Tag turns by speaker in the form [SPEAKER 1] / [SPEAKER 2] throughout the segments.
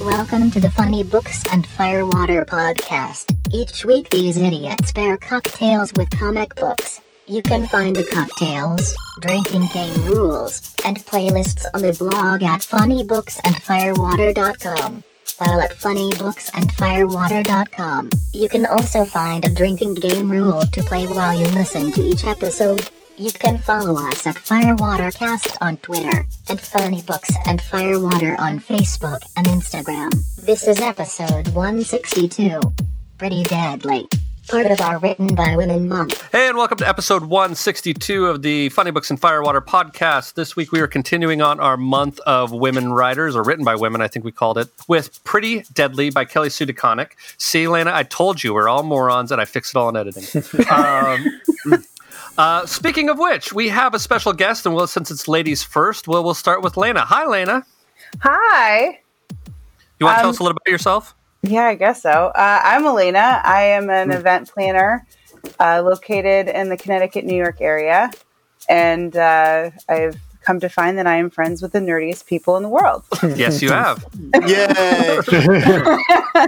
[SPEAKER 1] Welcome to the Funny Books and Firewater podcast. Each week, these idiots pair cocktails with comic books. You can find the cocktails, drinking game rules, and playlists on the blog at funnybooksandfirewater.com. While at funnybooksandfirewater.com, you can also find a drinking game rule to play while you listen to each episode. You can follow us at Firewatercast on Twitter and Funny Books and Firewater on Facebook and Instagram. This is episode 162. Pretty deadly. Part of our Written by Women month.
[SPEAKER 2] Hey, and welcome to episode 162 of the Funny Books and Firewater podcast. This week we are continuing on our month of women writers, or written by women, I think we called it, with Pretty Deadly by Kelly Sue DeConnick. See, Lena, I told you we're all morons, and I fix it all in editing. um, uh, speaking of which, we have a special guest, and we'll, since it's ladies first, we'll, we'll start with Lena. Hi, Lena.
[SPEAKER 3] Hi.
[SPEAKER 2] You want to
[SPEAKER 3] Um,
[SPEAKER 2] tell us a little bit about yourself?
[SPEAKER 3] Yeah, I guess so. Uh, I'm Elena. I am an event planner uh, located in the Connecticut, New York area. And uh, I've come to find that I am friends with the nerdiest people in the world.
[SPEAKER 2] yes, you have.
[SPEAKER 4] Yay!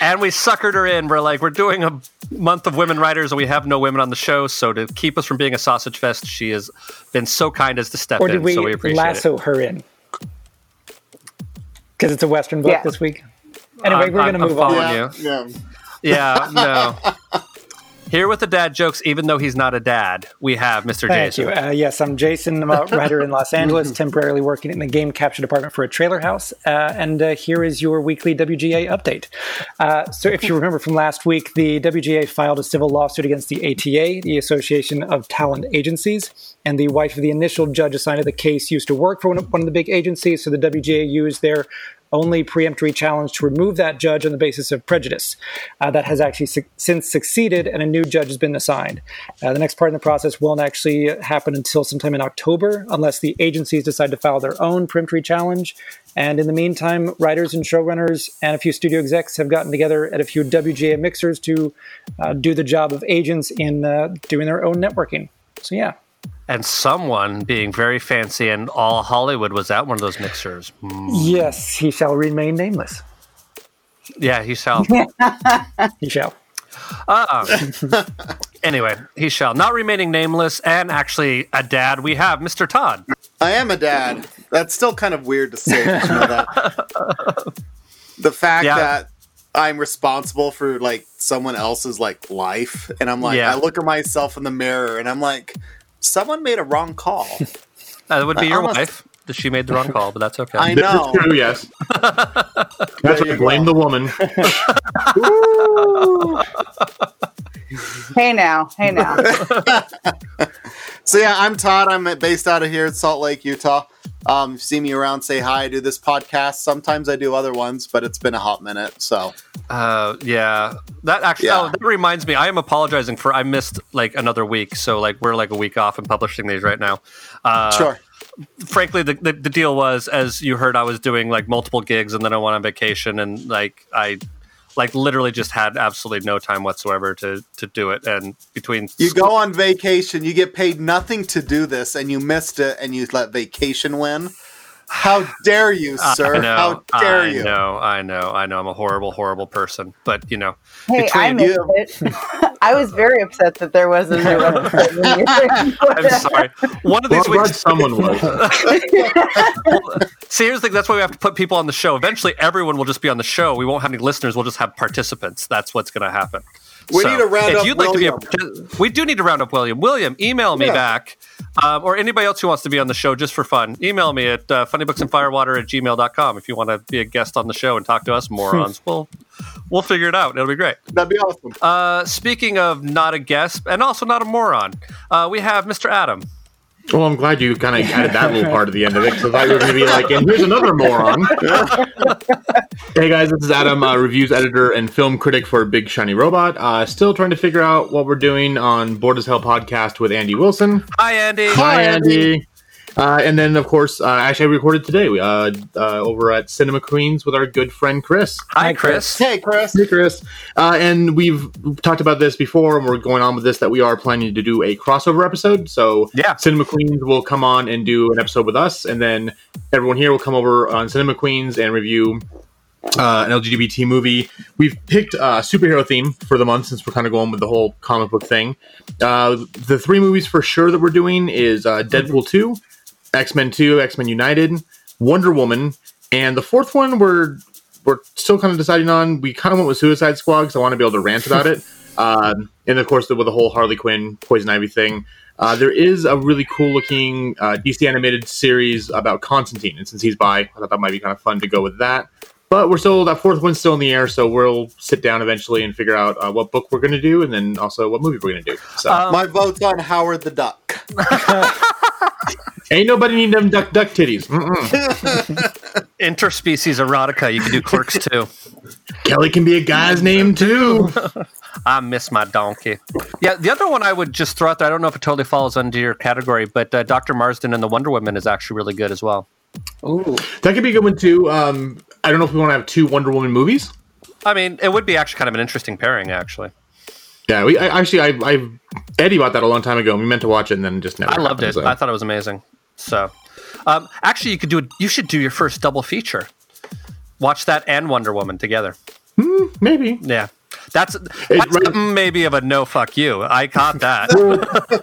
[SPEAKER 2] And we suckered her in. We're like, we're doing a month of women writers, and we have no women on the show. So to keep us from being a sausage fest, she has been so kind as to step
[SPEAKER 5] Or
[SPEAKER 2] in.
[SPEAKER 5] did we,
[SPEAKER 2] so we appreciate
[SPEAKER 5] lasso
[SPEAKER 2] it.
[SPEAKER 5] her in? Because it's a Western book
[SPEAKER 3] Yeah.
[SPEAKER 5] this week. Anyway,
[SPEAKER 2] I'm-
[SPEAKER 5] we're going to
[SPEAKER 2] I'm
[SPEAKER 5] move on.
[SPEAKER 2] you.
[SPEAKER 4] yeah, yeah.
[SPEAKER 2] Yeah, no. Here with the dad jokes, even though he's not a dad, we have Mr.
[SPEAKER 5] Thank
[SPEAKER 2] Jason.
[SPEAKER 5] you. Uh, yes, I'm Jason. I'm a writer in Los Angeles, temporarily working in the game capture department for a trailer house. Uh, and uh, here is your weekly WGA update. Uh, so, if you remember from last week, the WGA filed a civil lawsuit against the ATA, the Association of Talent Agencies. And the wife of the initial judge assigned to the case used to work for one of, one of the big agencies. So, the WGA used their only preemptory challenge to remove that judge on the basis of prejudice. Uh, that has actually su- since succeeded, and a new judge has been assigned. Uh, the next part in the process won't actually happen until sometime in October, unless the agencies decide to file their own preemptory challenge. And in the meantime, writers and showrunners and a few studio execs have gotten together at a few WGA mixers to uh, do the job of agents in uh, doing their own networking. So, yeah.
[SPEAKER 2] And someone being very fancy and all Hollywood was at one of those mixers. Mm,
[SPEAKER 5] Yes, he shall remain nameless.
[SPEAKER 2] Yeah, he shall.
[SPEAKER 5] He shall.
[SPEAKER 2] Uh-uh. anyway, he shall. Not remaining nameless and actually a dad, we have Mr. Todd.
[SPEAKER 4] I am a dad. That's still kind of weird to say. you know that. The fact
[SPEAKER 2] Yeah.
[SPEAKER 4] that I'm responsible for like someone else's like life, and I'm like,
[SPEAKER 2] Yeah.
[SPEAKER 4] I look at myself in the mirror, and I'm like, someone made a wrong call.
[SPEAKER 2] That would be
[SPEAKER 4] I
[SPEAKER 2] your
[SPEAKER 4] almost-
[SPEAKER 2] wife. She made the wrong call, but that's okay.
[SPEAKER 4] I
[SPEAKER 6] This
[SPEAKER 4] know.
[SPEAKER 6] is true, yes. That's
[SPEAKER 4] There
[SPEAKER 6] what
[SPEAKER 4] you
[SPEAKER 6] I blame the woman.
[SPEAKER 3] Hey now. Hey now.
[SPEAKER 4] So yeah, I'm Todd. I'm based out of here in Salt Lake, Utah. Um, see me around, say hi. I do this podcast. Sometimes I do other ones, but it's been a hot minute. So
[SPEAKER 2] Uh, yeah, that actually
[SPEAKER 4] Yeah.
[SPEAKER 2] oh, that reminds me. I am apologizing for I missed like another week, so like we're like a week off and publishing these right now. Uh,
[SPEAKER 4] sure.
[SPEAKER 2] Frankly, the, the the deal was, as you heard, I was doing like multiple gigs, and then I went on vacation, and like I like literally just had absolutely no time whatsoever to to do it. And between
[SPEAKER 4] You go on vacation, you get paid nothing to do this, and you missed it, and you let vacation win. How dare you, sir?
[SPEAKER 2] I know,
[SPEAKER 4] How dare
[SPEAKER 2] I
[SPEAKER 4] you?
[SPEAKER 2] I know, I know, I know. I'm a horrible, horrible person, but you know,
[SPEAKER 3] Hey, I
[SPEAKER 2] Between
[SPEAKER 3] missed it. I was very upset that there wasn't. new episode. when
[SPEAKER 2] I'm sorry. One of these
[SPEAKER 6] I'm
[SPEAKER 2] weeks,
[SPEAKER 6] someone was.
[SPEAKER 2] See, here's the thing. That's why we have to put people on the show. Eventually, everyone will just be on the show. We won't have any listeners. We'll just have participants. That's what's going to happen.
[SPEAKER 4] We need to round
[SPEAKER 2] if
[SPEAKER 4] up
[SPEAKER 2] you'd like to be a, we do need to round up William. William, email me
[SPEAKER 4] Yeah.
[SPEAKER 2] back, um, or anybody else who wants to be on the show just for fun. Email me at uh, funnybooksandfirewater at gmail.com if you want to be a guest on the show and talk to us morons. we'll we'll figure it out. It'll be great.
[SPEAKER 4] That'd be awesome.
[SPEAKER 2] Uh, speaking of not a guest and also not a moron, uh, we have Mr. Adam.
[SPEAKER 6] Well, I'm glad you kind of added that little part at the end of it because I thought you were going to be like, and here's another moron. hey guys, this is Adam, uh, reviews editor and film critic for Big Shiny Robot. Uh, still trying to figure out what we're doing on Board as Hell podcast with Andy Wilson.
[SPEAKER 2] Hi, Andy.
[SPEAKER 6] Hi, Andy. Uh, and then, of course, uh, actually, I recorded today we, uh, uh, over at Cinema Queens with our good friend Chris.
[SPEAKER 2] Hi,
[SPEAKER 5] Hi,
[SPEAKER 2] Chris.
[SPEAKER 4] Hey, Chris.
[SPEAKER 6] Hey, Chris. Uh, and we've talked about this before, and we're going on with this that we are planning to do a crossover episode. So,
[SPEAKER 2] Yeah.
[SPEAKER 6] Cinema Queens will come on and do an episode with us, and then everyone here will come over on Cinema Queens and review uh, an LGBT movie. We've picked a superhero theme for the month since we're kind of going with the whole comic book thing. Uh, the three movies for sure that we're doing is uh, Deadpool 2, X Men 2, X Men United, Wonder Woman, and the fourth one we're we're still kind of deciding on. We kind of went with Suicide Squad because I want to be able to rant about it. Um, and of course, with the whole Harley Quinn, Poison Ivy thing. Uh, there is a really cool looking uh, DC animated series about Constantine, and since he's by, I thought that might be kind of fun to go with that. But we're still that fourth one's still in the air, so we'll sit down eventually and figure out uh, what book we're going to do, and then also what movie we're going to do. So
[SPEAKER 2] Um,
[SPEAKER 4] My vote's on Howard the Duck.
[SPEAKER 6] ain't nobody need them duck duck titties.
[SPEAKER 2] Interspecies erotica. You can do clerks too.
[SPEAKER 6] Kelly can be a guy's name too.
[SPEAKER 2] I miss my donkey. Yeah, the other one I would just throw out there. I don't know if it totally falls under your category, but uh, Doctor Marston and the Wonder Woman is actually really good as well.
[SPEAKER 5] Ooh.
[SPEAKER 6] that could be a good one too. Um, I don't know if we want to have two Wonder Woman movies.
[SPEAKER 2] I mean, it would be actually kind of an interesting pairing, actually.
[SPEAKER 6] Yeah, we I, actually I, I Eddie bought that a long time ago. and We meant to watch it and then just never.
[SPEAKER 2] I loved
[SPEAKER 6] happened,
[SPEAKER 2] it.
[SPEAKER 6] so.
[SPEAKER 2] I thought it was amazing. So, um, actually, you could do it. You should do your first double feature. Watch that and Wonder Woman together.
[SPEAKER 6] Hmm, maybe.
[SPEAKER 2] Yeah, that's that's
[SPEAKER 6] right-
[SPEAKER 2] maybe of a no fuck you. I caught that.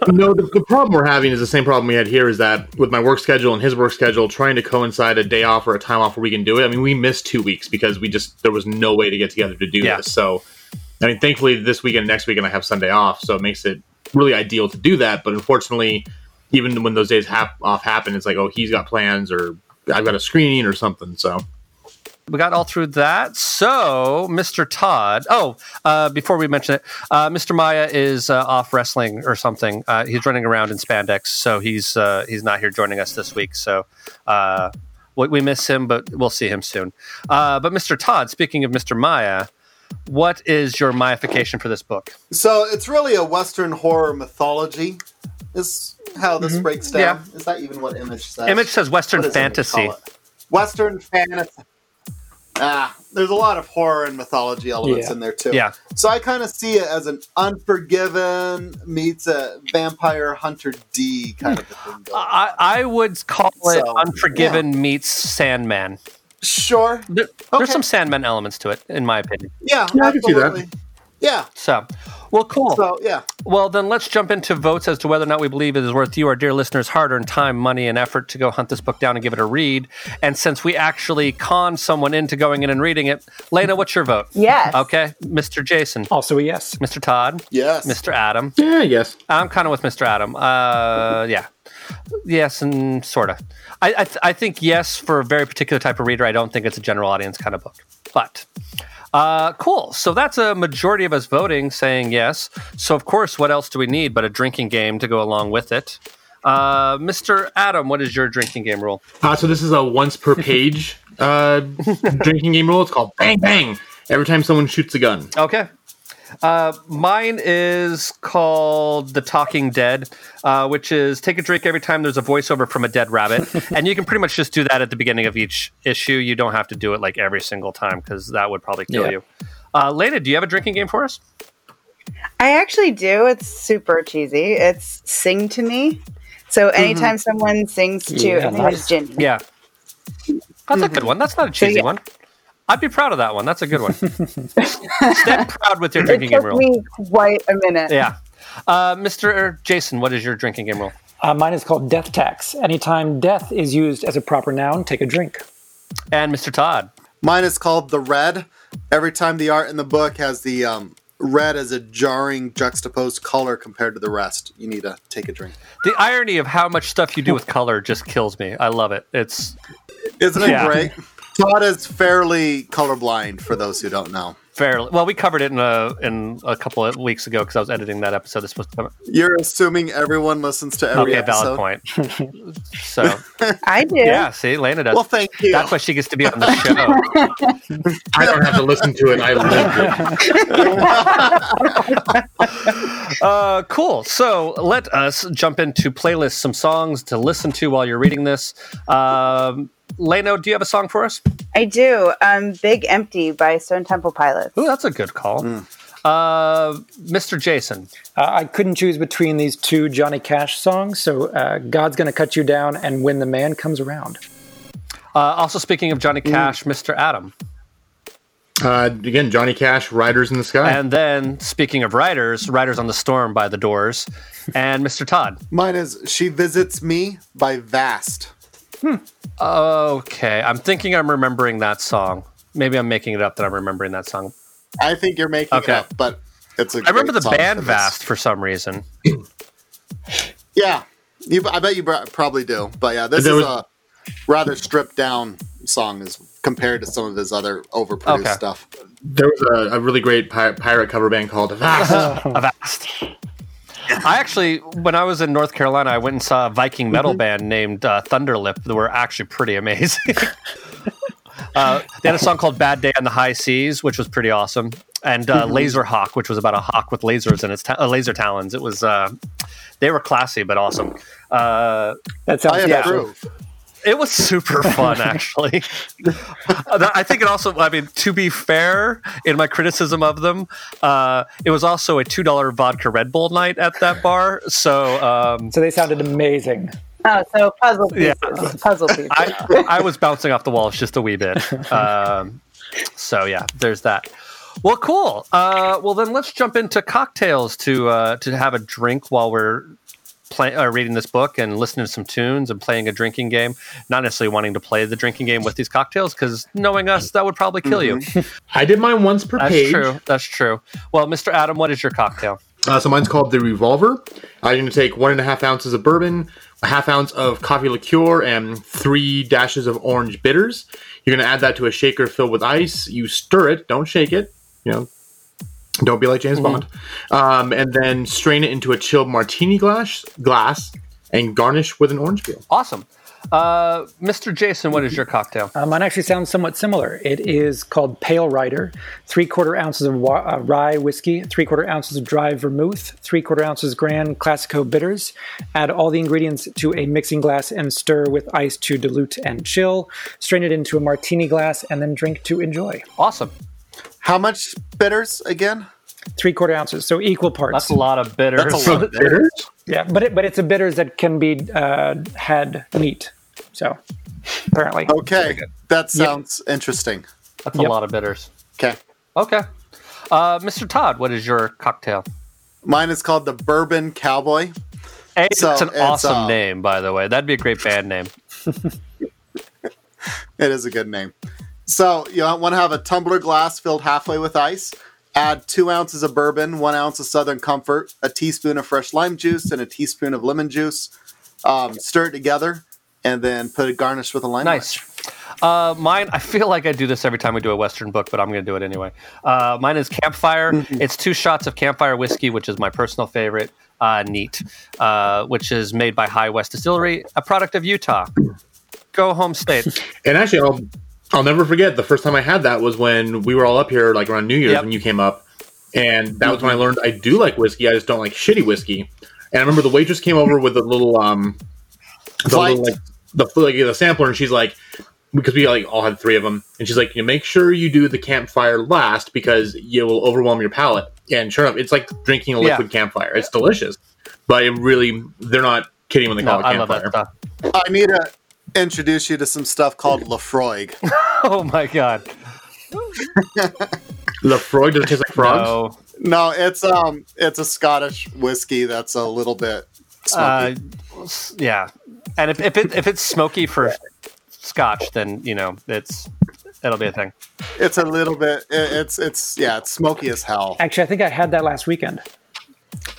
[SPEAKER 6] no, the, the problem we're having is the same problem we had here. Is that with my work schedule and his work schedule, trying to coincide a day off or a time off where we can do it. I mean, we missed two weeks because we just there was no way to get together to do
[SPEAKER 2] Yeah.
[SPEAKER 6] this. So, I mean, thankfully this weekend, next weekend, I have Sunday off, so it makes it really ideal to do that. But unfortunately, even when those days hap- off happen, it's like, oh, he's got plans or I've got a screening or something. So,
[SPEAKER 2] we got all through that. So, Mr. Todd. Oh, uh, before we mention it, uh, Mr. Maya is uh, off wrestling or something. Uh, he's running around in spandex, so he's uh, he's not here joining us this week. So. Uh, we, we miss him, but we'll see him soon. Uh, but Mr. Todd, speaking of Mr. Maya, what is your Myification for this book?
[SPEAKER 4] So it's really a Western horror mythology. Is how this breaks down. Is that even what Image says?
[SPEAKER 2] Image says Western
[SPEAKER 4] What does Image
[SPEAKER 2] fantasy.
[SPEAKER 4] Western fantasy. Ah, there's a lot of horror and mythology elements
[SPEAKER 5] Yeah.
[SPEAKER 4] in there too.
[SPEAKER 2] Yeah.
[SPEAKER 4] So I kind of see it as an Unforgiven meets a Vampire Hunter D kind of a thing. Going.
[SPEAKER 2] I, I would call it
[SPEAKER 4] So,
[SPEAKER 2] Unforgiven meets Sandman.
[SPEAKER 4] sure.
[SPEAKER 2] There,
[SPEAKER 4] Okay.
[SPEAKER 2] There's some Sandman elements to it, in my opinion.
[SPEAKER 4] Yeah,
[SPEAKER 6] Yeah, I can see that.
[SPEAKER 4] Yeah.
[SPEAKER 2] So, well, cool.
[SPEAKER 4] So yeah.
[SPEAKER 2] Well, then let's jump into votes as to whether or not we believe it is worth you, our dear listeners, hard earned time, money, and effort to go hunt this book down and give it a read. And since we actually conned someone into going in and reading it, Lena, what's your vote?
[SPEAKER 3] Yes.
[SPEAKER 2] Okay. Mr. Jason,
[SPEAKER 5] Also a yes.
[SPEAKER 2] Mr. Todd,
[SPEAKER 4] Yes.
[SPEAKER 2] Mr. Adam.
[SPEAKER 6] yeah, yes.
[SPEAKER 2] I'm kind of with Mr. Adam. Uh, yeah. Yes, and sort of. I, I, th- I think yes for a very particular type of reader. I don't think it's a general audience kind of book. But uh, cool. So that's a majority of us voting saying yes. So, of course, what else do we need but a drinking game to go along with it? Uh, Mr. Adam, what is your drinking game rule?
[SPEAKER 6] Uh, so this is a once per page uh, drinking game rule. It's called Bang Bang. Every time someone shoots a gun.
[SPEAKER 2] Okay. Uh, mine is called The Talking Dead, uh, which is take a drink every time there's a voiceover from a dead rabbit. and you can pretty much just do that at the beginning of each issue. You don't have to do it like every single time because that would probably kill
[SPEAKER 5] Yeah.
[SPEAKER 2] you. Uh, Lena, do you have a drinking game for us?
[SPEAKER 3] I actually do. It's super cheesy. It's sing to me. So anytime someone sings to,
[SPEAKER 5] Yeah, nice.
[SPEAKER 3] it's Ginny.
[SPEAKER 2] Yeah. That's a good one. That's not a cheesy
[SPEAKER 3] yeah.
[SPEAKER 2] one. I'd be proud of that one. That's a good one. Step proud with your
[SPEAKER 3] It
[SPEAKER 2] drinking game
[SPEAKER 3] took
[SPEAKER 2] rule.
[SPEAKER 3] me quite a minute.
[SPEAKER 2] Yeah. Uh, Mr. Jason, what is your drinking game rule?
[SPEAKER 5] Uh, mine is called death tax. Anytime death is used as a proper noun, take a drink.
[SPEAKER 2] And Mr. Todd.
[SPEAKER 4] Mine is called the red. Every time the art in the book has the um, red as a jarring juxtaposed color compared to the rest, you need to take a drink.
[SPEAKER 2] The irony of how much stuff you do with color just kills me. I love it. It's
[SPEAKER 4] Isn't it
[SPEAKER 2] Yeah.
[SPEAKER 4] great? Todd is fairly colorblind for those who don't know.
[SPEAKER 2] fairly well. We covered it in a in a couple of weeks ago because I was editing that episode. That's supposed to come.
[SPEAKER 4] You're assuming everyone listens to every
[SPEAKER 2] Okay,
[SPEAKER 4] episode.
[SPEAKER 2] valid point. so
[SPEAKER 3] I do.
[SPEAKER 2] yeah, see, Lena does.
[SPEAKER 4] Well, thank you.
[SPEAKER 2] That's why she gets to be on the show.
[SPEAKER 6] I don't have to listen to it. I lived it.
[SPEAKER 2] Uh, cool. So let us jump into playlists, some songs to listen to while you're reading this. Um, Lena, do you have a song for us?
[SPEAKER 3] I do. Um, Big Empty by Stone Temple Pilots.
[SPEAKER 2] Ooh, that's a good call. Uh, Mr. Jason.
[SPEAKER 5] Uh, I couldn't choose between these two Johnny Cash songs, so uh, God's Gonna Cut You Down and When the Man Comes Around.
[SPEAKER 2] Uh, also, speaking of Johnny Cash, Mr. Adam.
[SPEAKER 6] Uh, again, Johnny Cash, Riders in the Sky.
[SPEAKER 2] And then, speaking of Riders, Riders on the Storm by The Doors, and Mr. Todd.
[SPEAKER 4] Mine is She Visits Me by Vast. Hmm.
[SPEAKER 2] Okay, I'm thinking I'm remembering that song. Maybe I'm making it up that I'm remembering that song.
[SPEAKER 4] I think you're making
[SPEAKER 2] Okay.
[SPEAKER 4] it up, but it's a
[SPEAKER 2] I remember the
[SPEAKER 4] song
[SPEAKER 2] band
[SPEAKER 4] for.
[SPEAKER 2] Vast for some reason.
[SPEAKER 4] Yeah, you, I bet you probably do. But yeah, this
[SPEAKER 6] There
[SPEAKER 4] is
[SPEAKER 6] was-
[SPEAKER 4] a rather stripped down song as compared to some of his other overproduced
[SPEAKER 2] Okay.
[SPEAKER 4] stuff.
[SPEAKER 6] there was a, a really great pi- pirate cover band called Vast.
[SPEAKER 2] A Vast. I actually, when I was in North Carolina, I went and saw a Viking metal
[SPEAKER 4] Mm-hmm.
[SPEAKER 2] band named uh, Thunderlip that were actually pretty amazing. uh, they had a song called "Bad Day on the High Seas," which was pretty awesome, and uh,
[SPEAKER 4] Mm-hmm.
[SPEAKER 2] Laser Hawk, which was about a hawk with lasers in its ta- uh, laser talons. It was uh, they were classy but awesome. Uh,
[SPEAKER 5] That sounds
[SPEAKER 4] I
[SPEAKER 5] yeah.
[SPEAKER 4] approve.
[SPEAKER 2] It was super fun, actually. Uh, I think it also, I mean, to be fair, in my criticism of them, uh, it was also a $2 vodka Red Bull night at that bar. So um,
[SPEAKER 5] So they sounded amazing.
[SPEAKER 3] Oh, so puzzle pieces.
[SPEAKER 2] Yeah.
[SPEAKER 3] Puzzle pieces.
[SPEAKER 2] I, I was bouncing off the walls just a wee bit. Um, so, yeah, there's that. Well, cool. Uh, well, then let's jump into cocktails to uh, to have a drink while we're play, uh, reading this book and listening to some tunes and playing a drinking game. Not necessarily wanting to play the drinking game with these cocktails because knowing us, that would probably kill you.
[SPEAKER 6] I did mine once per page.
[SPEAKER 2] That's
[SPEAKER 6] page.
[SPEAKER 2] true. That's true. Well, Mr. Adam, what is your cocktail?
[SPEAKER 6] Uh, so mine's called the Revolver. I'm going to take one and a half ounces of bourbon, a half ounce of coffee liqueur, and three dashes of orange bitters. You're going to add that to a shaker filled with ice. You stir it, don't shake it. You know, don't be like James Bond. Um, and then strain it into a chilled martini glass, glass, and garnish with an orange peel.
[SPEAKER 2] Awesome. Uh, Mr. Jason, what is your cocktail?
[SPEAKER 5] Uh, mine actually sounds somewhat similar. It is called Pale Rider. Three quarter ounces of wa- uh, rye whiskey, three quarter ounces of dry vermouth, three quarter ounces Gran Classico bitters. Add all the ingredients to a mixing glass and stir with ice to dilute and chill. Strain it into a martini glass and then drink to enjoy.
[SPEAKER 2] Awesome.
[SPEAKER 4] How much bitters again?
[SPEAKER 5] Three quarter ounces, so equal parts.
[SPEAKER 2] That's a lot of bitters.
[SPEAKER 4] That's a lot of bitters.
[SPEAKER 5] Yeah, but it, but it's a bitters that can be uh, had neat. So apparently,
[SPEAKER 4] Okay, that sounds interesting.
[SPEAKER 2] That's a lot of bitters.
[SPEAKER 4] Okay,
[SPEAKER 2] Okay. Uh, Mr. Todd, what is your cocktail?
[SPEAKER 4] mine is called the Bourbon Cowboy.
[SPEAKER 2] Hey,
[SPEAKER 4] So,
[SPEAKER 2] that's an
[SPEAKER 4] it's,
[SPEAKER 2] awesome
[SPEAKER 4] uh,
[SPEAKER 2] name, by the way. That'd be a great band name.
[SPEAKER 4] It is a good name. So you want to have a tumbler glass filled halfway with ice. Add two ounces of bourbon, one ounce of Southern Comfort, a teaspoon of fresh lime juice, and a teaspoon of lemon juice. Um, stir it together, and then put it garnished with a lime.
[SPEAKER 2] Nice. Uh, mine, I feel like I do this every time we do a Western book, but I'm going to do it anyway. Uh, mine is Campfire. It's two shots of Campfire whiskey, which is my personal favorite. Uh, neat, uh, which is made by High West Distillery, a product of Utah. Go home state.
[SPEAKER 6] And actually, I'll I'll never forget the first time I had that was when we were all up here, like around New Year's,
[SPEAKER 2] Yep.
[SPEAKER 6] when you came up, and that was when I learned I do like whiskey. I just don't like shitty whiskey. And I remember the waitress came over with a little um, the little, like the like the sampler, and she's like, because we like all had three of them, and she's like, you make sure you do the campfire last because you will overwhelm your palate. And sure enough, it's like drinking a
[SPEAKER 2] Yeah.
[SPEAKER 6] liquid campfire. It's delicious, but it really they're not kidding when they
[SPEAKER 2] No,
[SPEAKER 6] call it
[SPEAKER 2] I love
[SPEAKER 6] campfire.
[SPEAKER 2] that stuff.
[SPEAKER 4] I need to introduce you to some stuff called Laphroaig.
[SPEAKER 2] Oh my god.
[SPEAKER 6] Laphroaig does it taste like frogs?
[SPEAKER 2] No.
[SPEAKER 4] no, it's um, it's a Scottish whiskey that's a little bit
[SPEAKER 2] Uh,
[SPEAKER 4] smoky.
[SPEAKER 2] s- yeah. And if, if, it, if it's smoky for scotch, then, you know, it's it'll be a thing.
[SPEAKER 4] it's a little bit. it- it's it's yeah, it's smoky as hell.
[SPEAKER 5] actually, I think I had that last weekend.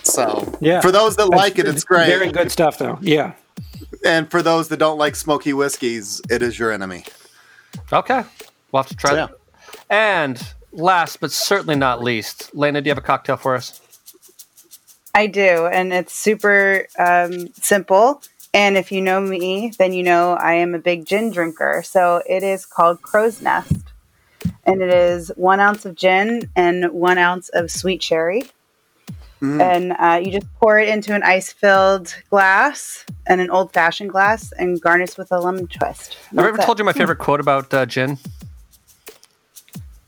[SPEAKER 4] So
[SPEAKER 5] Yeah.
[SPEAKER 4] for those that like it, it's great.
[SPEAKER 5] Very good stuff, though. Yeah.
[SPEAKER 4] And for those that don't like smoky whiskeys, it is your enemy.
[SPEAKER 2] Okay. We'll have to try
[SPEAKER 4] So,
[SPEAKER 2] that. And last but certainly not least, Lena, do you have a cocktail for us?
[SPEAKER 3] I do, and it's super um, simple. And if you know me, then you know I am a big gin drinker. So it is called Crow's Nest, and it is one ounce of gin and one ounce of sweet cherry. And uh, you just pour it into an ice-filled glass and an old-fashioned glass, and garnish with a lemon twist.
[SPEAKER 2] Have I ever told you my favorite quote about uh, gin?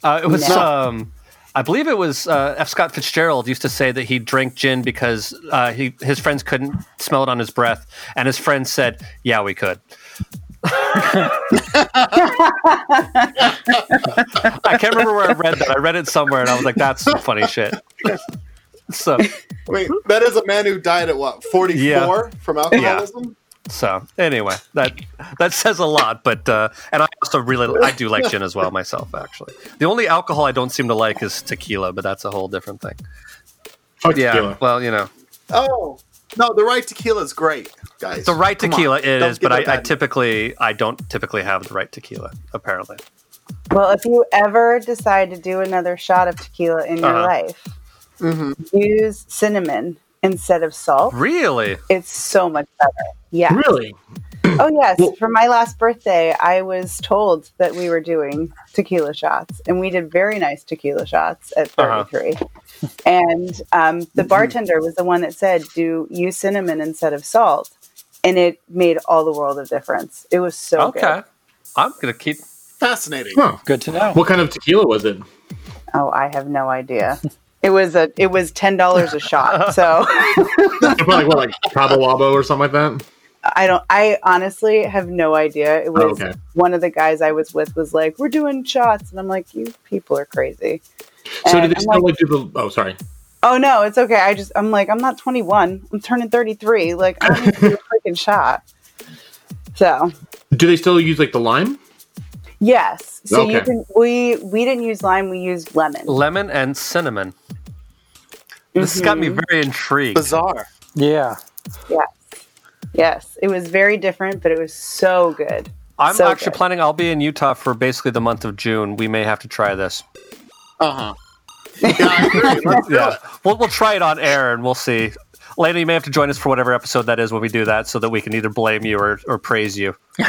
[SPEAKER 2] Uh, it was,
[SPEAKER 3] No.
[SPEAKER 2] um, I believe it was uh, F. Scott Fitzgerald used to say that he drank gin because uh, he his friends couldn't smell it on his breath, and his friends said, "Yeah, we could." I can't remember where I read that. I read it somewhere, and I was like, "That's some funny shit." So,
[SPEAKER 4] Wait, that is a man who died at what, 44
[SPEAKER 2] Yeah.
[SPEAKER 4] from alcoholism? Yeah.
[SPEAKER 2] so anyway, that that says a lot. But uh, and I also really I do like gin as well myself. Actually, the only alcohol I don't seem to like is tequila, but that's a whole different thing.
[SPEAKER 6] Fuck
[SPEAKER 2] Yeah,
[SPEAKER 6] tequila.
[SPEAKER 2] well, you know,
[SPEAKER 4] Oh, no, the right tequila is great, guys.
[SPEAKER 2] the right
[SPEAKER 4] Come
[SPEAKER 2] tequila it
[SPEAKER 4] don't
[SPEAKER 2] is, but I, I typically I don't typically have the right tequila. Apparently,
[SPEAKER 3] Well, if you ever decide to do another shot of tequila in your
[SPEAKER 2] Uh-huh.
[SPEAKER 3] life,
[SPEAKER 4] Mhm.
[SPEAKER 3] use cinnamon instead of salt.
[SPEAKER 2] really,
[SPEAKER 3] It's so much better. Yeah.
[SPEAKER 6] Really?
[SPEAKER 3] Oh yes.
[SPEAKER 6] Well-
[SPEAKER 3] For my last birthday, I was told that we were doing tequila shots, and we did very nice tequila shots at
[SPEAKER 2] Uh-huh.
[SPEAKER 3] 33. And um, the bartender was the one that said, "Do use cinnamon instead of salt," and it made all the world of difference. It was so
[SPEAKER 2] okay.
[SPEAKER 3] good.
[SPEAKER 2] I'm gonna keep.
[SPEAKER 4] Fascinating.
[SPEAKER 6] Huh.
[SPEAKER 5] Good to know.
[SPEAKER 6] What kind of tequila was it?
[SPEAKER 3] Oh, I have no idea. It was a it was ten dollars a shot. So
[SPEAKER 6] Probably like what, like Cabo Wabo or something like that.
[SPEAKER 3] I don't. I honestly have no idea. It oh, was
[SPEAKER 6] Oh, okay.
[SPEAKER 3] one of the guys I was with was like, "We're doing shots," and I'm like, "You people are crazy."
[SPEAKER 6] So
[SPEAKER 3] And
[SPEAKER 6] did they
[SPEAKER 3] I'm
[SPEAKER 6] still
[SPEAKER 3] like,
[SPEAKER 6] like do the? Oh, sorry.
[SPEAKER 3] Oh no, it's okay. I just I'm like I'm not 21. I'm turning 33. Like I don't need to do a freaking shot. So
[SPEAKER 6] Do they still use like the lime?
[SPEAKER 3] yes, so you
[SPEAKER 6] Okay.
[SPEAKER 3] can. We we didn't use lime. We used lemon.
[SPEAKER 2] Lemon and cinnamon. This has got me
[SPEAKER 3] Mhm.
[SPEAKER 2] very intrigued.
[SPEAKER 4] Bizarre.
[SPEAKER 5] Yeah.
[SPEAKER 3] Yes, yes. It was very different, but it was so good.
[SPEAKER 2] I'm
[SPEAKER 3] So
[SPEAKER 2] actually
[SPEAKER 3] good.
[SPEAKER 2] planning. I'll be in Utah for basically the month of June. We may have to try this.
[SPEAKER 4] Uh huh. Yeah, I agree. Let's do
[SPEAKER 2] Yeah, we'll we'll try it on air and we'll see. Lena, you may have to join us for whatever episode that is when we do that, so that we can either blame you or, or praise you.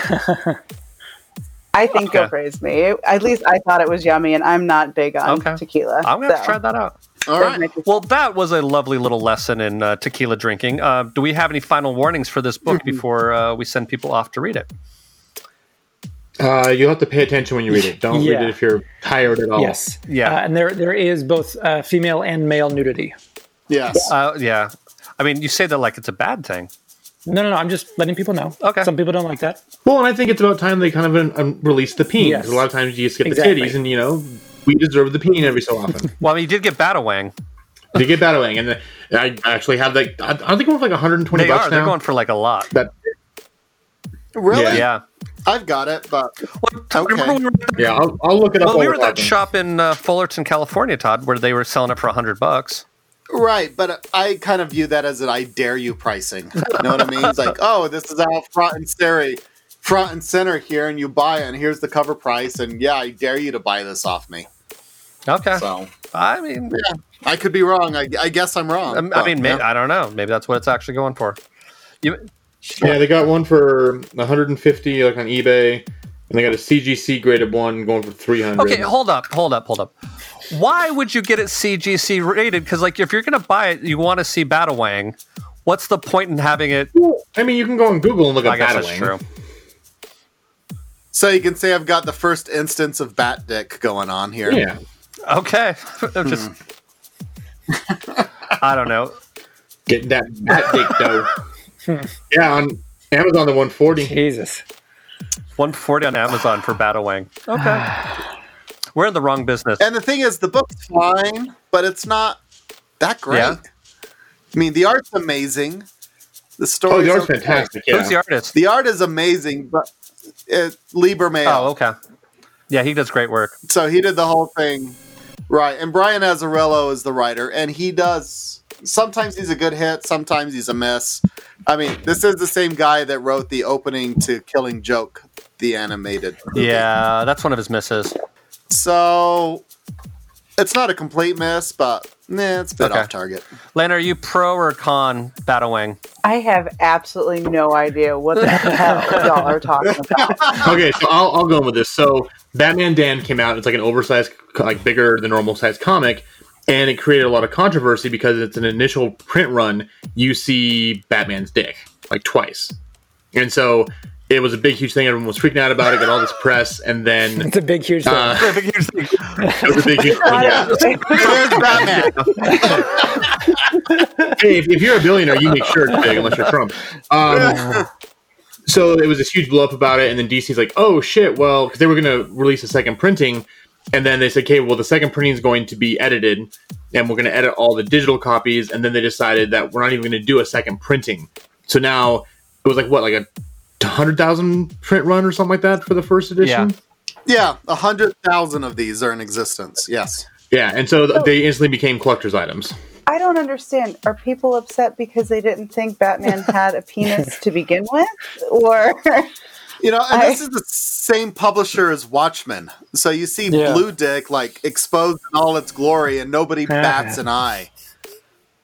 [SPEAKER 3] I think
[SPEAKER 2] Okay.
[SPEAKER 3] you'll praise me. At least I thought it was yummy, and I'm not big on
[SPEAKER 2] Okay.
[SPEAKER 3] tequila.
[SPEAKER 2] I'm gonna
[SPEAKER 3] so
[SPEAKER 2] to try that out.
[SPEAKER 4] All
[SPEAKER 3] that
[SPEAKER 4] right.
[SPEAKER 3] might be-
[SPEAKER 2] Well, that was a lovely little lesson in uh, tequila drinking. Uh, do we have any final warnings for this book before uh, we send people off to read it?
[SPEAKER 6] Uh, you'll have to pay attention when you read it. Don't
[SPEAKER 5] Yeah.
[SPEAKER 6] read it if you're tired at all.
[SPEAKER 5] Yes.
[SPEAKER 2] Yeah.
[SPEAKER 5] Uh, and there there is both uh, female and male nudity.
[SPEAKER 4] Yes.
[SPEAKER 2] Uh, yeah, I mean, you say that like it's a bad thing.
[SPEAKER 5] No, no, no. I'm just letting people know.
[SPEAKER 2] Okay.
[SPEAKER 5] Some people don't like that.
[SPEAKER 6] Well, and I think it's about time they kind of um, um, release the peen.
[SPEAKER 5] Yes.
[SPEAKER 6] A lot of times you just get
[SPEAKER 5] Exactly.
[SPEAKER 6] the titties, and you know we deserve the peen every so often.
[SPEAKER 2] Well, I mean, you did get Batawang.
[SPEAKER 6] Did get battling, and the, I actually have like I, I think going for like 120
[SPEAKER 2] They
[SPEAKER 6] bucks
[SPEAKER 2] are. They're going for like a lot.
[SPEAKER 6] that,
[SPEAKER 4] Really?
[SPEAKER 6] Yeah.
[SPEAKER 2] Yeah.
[SPEAKER 4] I've got it, but
[SPEAKER 2] Well,
[SPEAKER 4] Okay.
[SPEAKER 2] remember when we were at the
[SPEAKER 6] yeah, I'll, I'll look it up.
[SPEAKER 2] Well,
[SPEAKER 6] while
[SPEAKER 2] we
[SPEAKER 6] we're
[SPEAKER 2] were at that shop in uh, Fullerton, California, Todd, where they were selling it for hundred bucks.
[SPEAKER 4] right. But I kind of view that as an "I dare you" pricing. You know what I mean? It's like, oh, this is out front and center, front and center here, and you buy it, and here's the cover price, and yeah, I dare you to buy this off me.
[SPEAKER 2] Okay,
[SPEAKER 4] So
[SPEAKER 2] I mean,
[SPEAKER 4] yeah, I could be wrong. I, I guess I'm wrong.
[SPEAKER 2] um, I
[SPEAKER 4] but,
[SPEAKER 2] mean, maybe,
[SPEAKER 4] yeah.
[SPEAKER 2] I don't know. Maybe that's what it's actually going for. You,
[SPEAKER 6] Yeah, they got one for 150 like on eBay, and they got a CGC graded one going for 300.
[SPEAKER 2] okay, hold up, hold up, hold up. Why would you get it CGC rated? Because like, if you're going to buy it, you want to see Batawang. What's the point in having it?
[SPEAKER 6] I mean, you can go on Google and look
[SPEAKER 2] I
[SPEAKER 6] at
[SPEAKER 2] guess that's true.
[SPEAKER 4] So you can say I've got the first instance of bat dick going on here.
[SPEAKER 6] Yeah,
[SPEAKER 2] Okay, I'm just. Hmm. I don't know.
[SPEAKER 6] get that that dick though. yeah, on Amazon the 140.
[SPEAKER 5] Jesus.
[SPEAKER 2] 140 on Amazon for Batawang. Okay, we're in the wrong business.
[SPEAKER 4] And the thing is, the book's fine, but it's not that great.
[SPEAKER 2] Yeah.
[SPEAKER 4] I mean, the art's amazing. The story.
[SPEAKER 6] Oh, the art's fantastic. Yeah.
[SPEAKER 2] Who's the artist?
[SPEAKER 4] The art is amazing, but uh, it, Lee Bermejo.
[SPEAKER 2] Oh, okay. Yeah, he does great work.
[SPEAKER 4] So he did the whole thing, right? And Brian Azzarello is the writer, and he does. Sometimes he's a good hit, sometimes he's a miss. I mean, this is the same guy that wrote the opening to Killing Joke, the animated. movie.
[SPEAKER 2] Yeah, that's one of his misses.
[SPEAKER 4] So it's not a complete miss, but nah, it's a bit
[SPEAKER 2] Okay.
[SPEAKER 4] off target.
[SPEAKER 2] Lana, are you pro or con Batawang?
[SPEAKER 3] I have absolutely no idea what the hell y'all are talking about.
[SPEAKER 6] okay, so I'll, I'll go with this. So Batman Damned came out. It's like an oversized, like bigger than normal size comic, and it created a lot of controversy because it's an initial print run. You see Batman's dick like twice, and so it was a big, huge thing. Everyone was freaking out about it. Got all this press, and then
[SPEAKER 5] It's a big, huge thing.
[SPEAKER 6] uh,
[SPEAKER 2] I think you're saying-
[SPEAKER 6] it was a big, huge thing. Yeah.
[SPEAKER 4] There's Batman.
[SPEAKER 6] Hey, if, if you're a billionaire, you make sure it's big, unless you're Trump. Um, so it was this huge blow up about it, and then DC's like, "Oh shit!" Well, because they were going to release a second printing, and then they said, "Okay, well, the second printing is going to be edited, and we're going to edit all the digital copies." And then they decided that we're not even going to do a second printing. So now it was like what, like a hundred thousand print run or something like that for the first edition.
[SPEAKER 2] Yeah.
[SPEAKER 4] Yeah, a hundred thousand of these are in existence. Yes.
[SPEAKER 6] Yeah, and so th- they instantly became collector's items.
[SPEAKER 3] I don't understand. Are people upset because they didn't think Batman had a penis to begin with, or
[SPEAKER 4] You know, and
[SPEAKER 3] I-
[SPEAKER 4] this is the same publisher as Watchmen. So you see
[SPEAKER 5] Yeah.
[SPEAKER 4] Blue Dick like exposed in all its glory, and nobody bats an eye.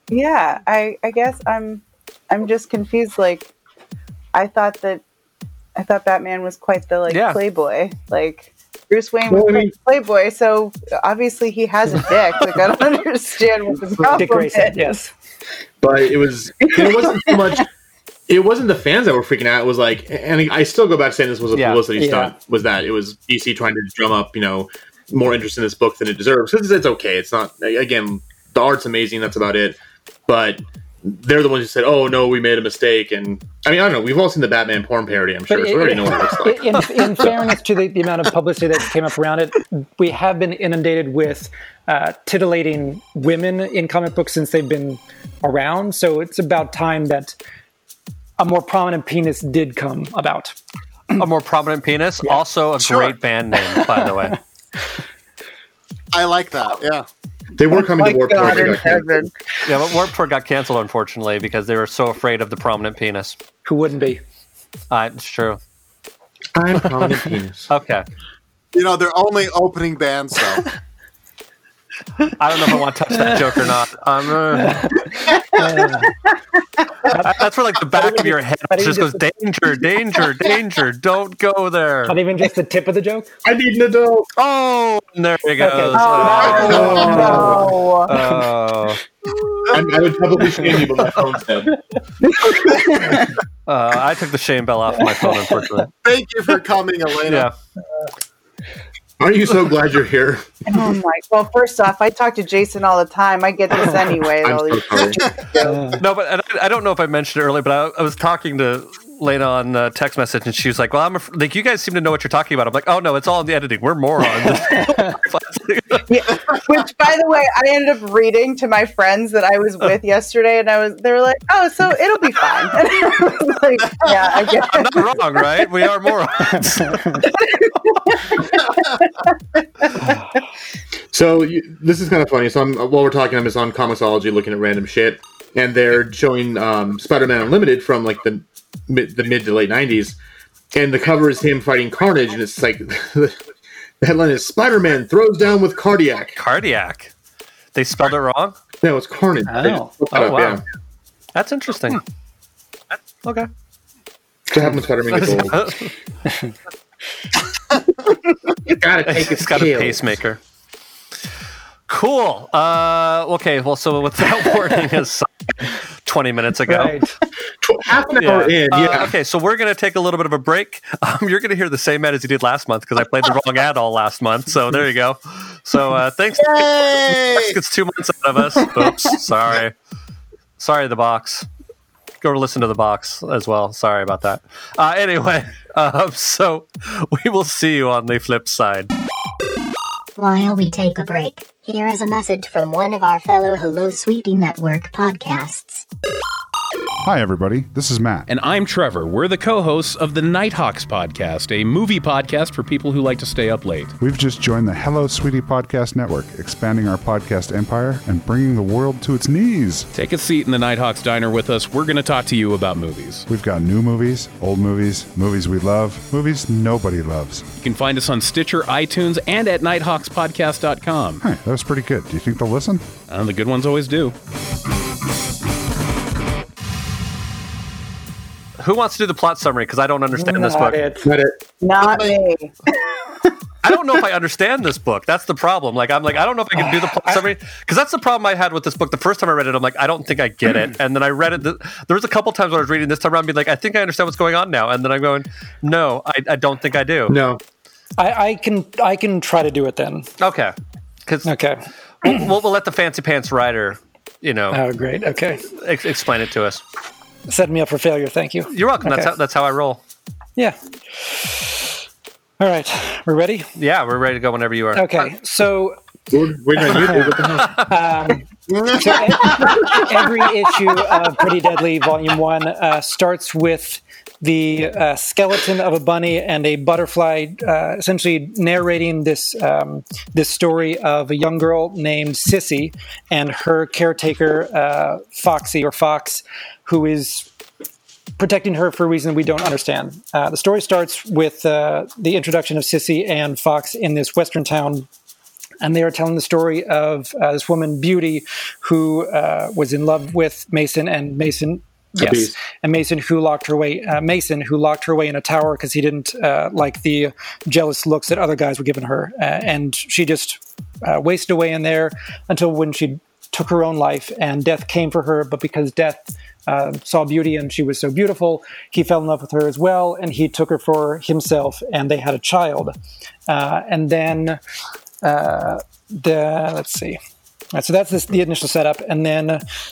[SPEAKER 3] yeah? I I guess I'm I'm just confused. Like, I thought that I thought Batman was quite the like
[SPEAKER 2] Yeah.
[SPEAKER 3] playboy. Like Bruce Wayne was
[SPEAKER 6] Well, I mean-
[SPEAKER 3] playboy, so obviously he has a dick. Like I don't understand what the
[SPEAKER 5] Dick
[SPEAKER 3] problem
[SPEAKER 5] Grayson,
[SPEAKER 3] is.
[SPEAKER 5] yes.
[SPEAKER 6] but it was it wasn't so much it wasn't the fans that were freaking out it was like and i still go back to saying this was a
[SPEAKER 2] Yeah.
[SPEAKER 6] publicity
[SPEAKER 5] Yeah.
[SPEAKER 6] stunt was that it was dc trying to drum up you know more interest in this book than it deserves because it's okay it's not again the art's amazing that's about it but they're the ones who said oh no we made a mistake and i mean i don't know we've all seen the batman porn parody i'm sure
[SPEAKER 5] But
[SPEAKER 6] so we already know what it looks like
[SPEAKER 5] in, in fairness to the, the amount of publicity that came up around it, we have been inundated with uh, titillating women in comic books since they've been around. So it's about time that a more prominent penis did come about.
[SPEAKER 2] A more prominent penis. Also, a
[SPEAKER 4] Sure.
[SPEAKER 2] great band name, by the way.
[SPEAKER 4] I like that. Yeah.
[SPEAKER 6] They were coming
[SPEAKER 3] My
[SPEAKER 6] to
[SPEAKER 3] Warped
[SPEAKER 6] Tour, got
[SPEAKER 3] heaven.
[SPEAKER 2] Yeah, but Warped Tour got canceled, unfortunately, because they were so afraid of the prominent penis.
[SPEAKER 5] Who wouldn't be?
[SPEAKER 2] Uh, it's true.
[SPEAKER 6] i'm prominent penis
[SPEAKER 2] Okay.
[SPEAKER 4] You know, they're only opening bands, though.
[SPEAKER 2] I don't know if I want to touch that joke or not. Um, uh, that- that's where like the back of your head
[SPEAKER 5] Not
[SPEAKER 2] just goes danger, danger, danger. Don't go there.
[SPEAKER 5] Not even just the tip of the joke?
[SPEAKER 6] i need an adult
[SPEAKER 2] Oh, there he goes.
[SPEAKER 5] Okay.
[SPEAKER 3] Oh, no.
[SPEAKER 2] Oh.
[SPEAKER 6] I, I would probably shame you but my phone's dead
[SPEAKER 2] Uh, I took the shame bell off my phone, unfortunately.
[SPEAKER 4] Thank you for coming, Elena.
[SPEAKER 2] Yeah.
[SPEAKER 6] Aren't you so glad you're here
[SPEAKER 3] Oh my! Well, first off, I talk to Jason all the time. I get this anyway.
[SPEAKER 6] i'm so sorry
[SPEAKER 2] No, but and I, I don't know if I mentioned it earlier, but I, I was talking to Lena on uh, text message, and she was like, "Well, I'm af- like, you guys seem to know what you're talking about." I'm like, "Oh no, it's all in the editing. We're morons."
[SPEAKER 3] Yeah. Which, by the way, I ended up reading to my friends that I was with yesterday, and I was they were like, "Oh, so it'll be fine." And I was like, "Yeah, I guess."
[SPEAKER 2] I'm not wrong, right? We are morons.
[SPEAKER 6] So you, this is kind of funny. So I'm, while we're talking, I'm just on comiXology looking at random shit, and they're showing um, Spider-Man Unlimited from like the mid, the mid to late '90s, and the cover is him fighting Carnage, and it's like the headline is Spider-Man throws down with cardiac.
[SPEAKER 2] Cardiac. They spelled it wrong.
[SPEAKER 6] No, it's Carnage.
[SPEAKER 5] Oh.
[SPEAKER 6] just looked that
[SPEAKER 2] Oh,
[SPEAKER 6] up,
[SPEAKER 2] wow.
[SPEAKER 6] yeah.
[SPEAKER 2] That's interesting. Okay.
[SPEAKER 6] So happens Spider-Man gets old. You gotta take
[SPEAKER 2] He's
[SPEAKER 6] his
[SPEAKER 2] got a pacemaker. Cool. Uh, okay. Well, so with that warning is 20 minutes ago.
[SPEAKER 5] right.
[SPEAKER 6] Half an hour in,
[SPEAKER 2] Uh,
[SPEAKER 6] yeah.
[SPEAKER 2] okay, so we're going to take a little bit of a break. Um, you're going to hear the same ad as you did last month because I played the wrong ad all last month. So there you go. So uh, thanks. It's two months out of us. Oops. Sorry. Sorry, the box. Go listen to the box as well. Sorry about that. Uh, anyway, um, so we will see you on the flip side.
[SPEAKER 1] While we take a break, here is a message from one of our fellow Hello Sweetie Network podcasts.
[SPEAKER 7] Hi, everybody. This is Matt.
[SPEAKER 8] And I'm Trevor. We're the co hosts of the Nighthawks podcast, a movie podcast for people who like to stay up late.
[SPEAKER 7] We've just joined the Hello Sweetie Podcast Network, expanding our podcast empire and bringing the world to its knees.
[SPEAKER 8] Take a seat in the Nighthawks diner with us. We're going to talk to you about movies.
[SPEAKER 7] We've got new movies, old movies, movies we love, movies nobody loves.
[SPEAKER 8] You can find us on Stitcher, iTunes, and at nighthawkspodcast.com.
[SPEAKER 7] Hey, that was pretty good. Do you think they'll listen?
[SPEAKER 8] Uh, the good ones always do.
[SPEAKER 2] Who wants to do the plot summary? Because I don't understand this book.
[SPEAKER 5] it.
[SPEAKER 6] Not it.
[SPEAKER 3] Not me.
[SPEAKER 2] I don't know if I understand this book. That's the problem. Like I'm like I don't know if I can do the plot summary because that's the problem I had with this book. The first time I read it, I'm like I don't think I get it. And then I read it. th- There was a couple times when I was reading this time around, being like I think I understand what's going on now. And then I'm going, no, I, I don't think I do.
[SPEAKER 6] No.
[SPEAKER 5] I, I can I can try to do it then.
[SPEAKER 2] Okay, because
[SPEAKER 5] Okay.
[SPEAKER 2] we'll, we'll, we'll let the fancy pants writer, you know,
[SPEAKER 5] Oh, great. Okay.
[SPEAKER 2] ex- explain it to us.
[SPEAKER 5] Set me up for failure. Thank you.
[SPEAKER 2] You're welcome. That's how that's how I roll.
[SPEAKER 5] Yeah. All right, we're ready.
[SPEAKER 2] Yeah, we're ready to go whenever you are.
[SPEAKER 5] Okay, so
[SPEAKER 6] We're waiting on you. Dave. What the hell?
[SPEAKER 5] um, so every issue of Pretty Deadly Volume One uh, starts with the uh, skeleton of a bunny and a butterfly, uh, essentially narrating this um, this story of a young girl named Sissy and her caretaker uh, Foxy or Fox, who is protecting her for a reason we don't understand. Uh, the story starts with uh, the introduction of Sissy and Fox in this western town and they are telling the story of uh, this woman Beauty who uh, was in love with Mason and Mason. Yes, and Mason who locked her away. Uh, Mason who locked her away in a tower because he didn't uh, like the jealous looks that other guys were giving her, uh, and she just uh, wasted away in there until when she took her own life, and death came for her. But because death uh, saw beauty and she was so beautiful, he fell in love with her as well, and he took her for himself, and they had a child. Uh, and then uh, the let's see. So that's this, the initial setup, and then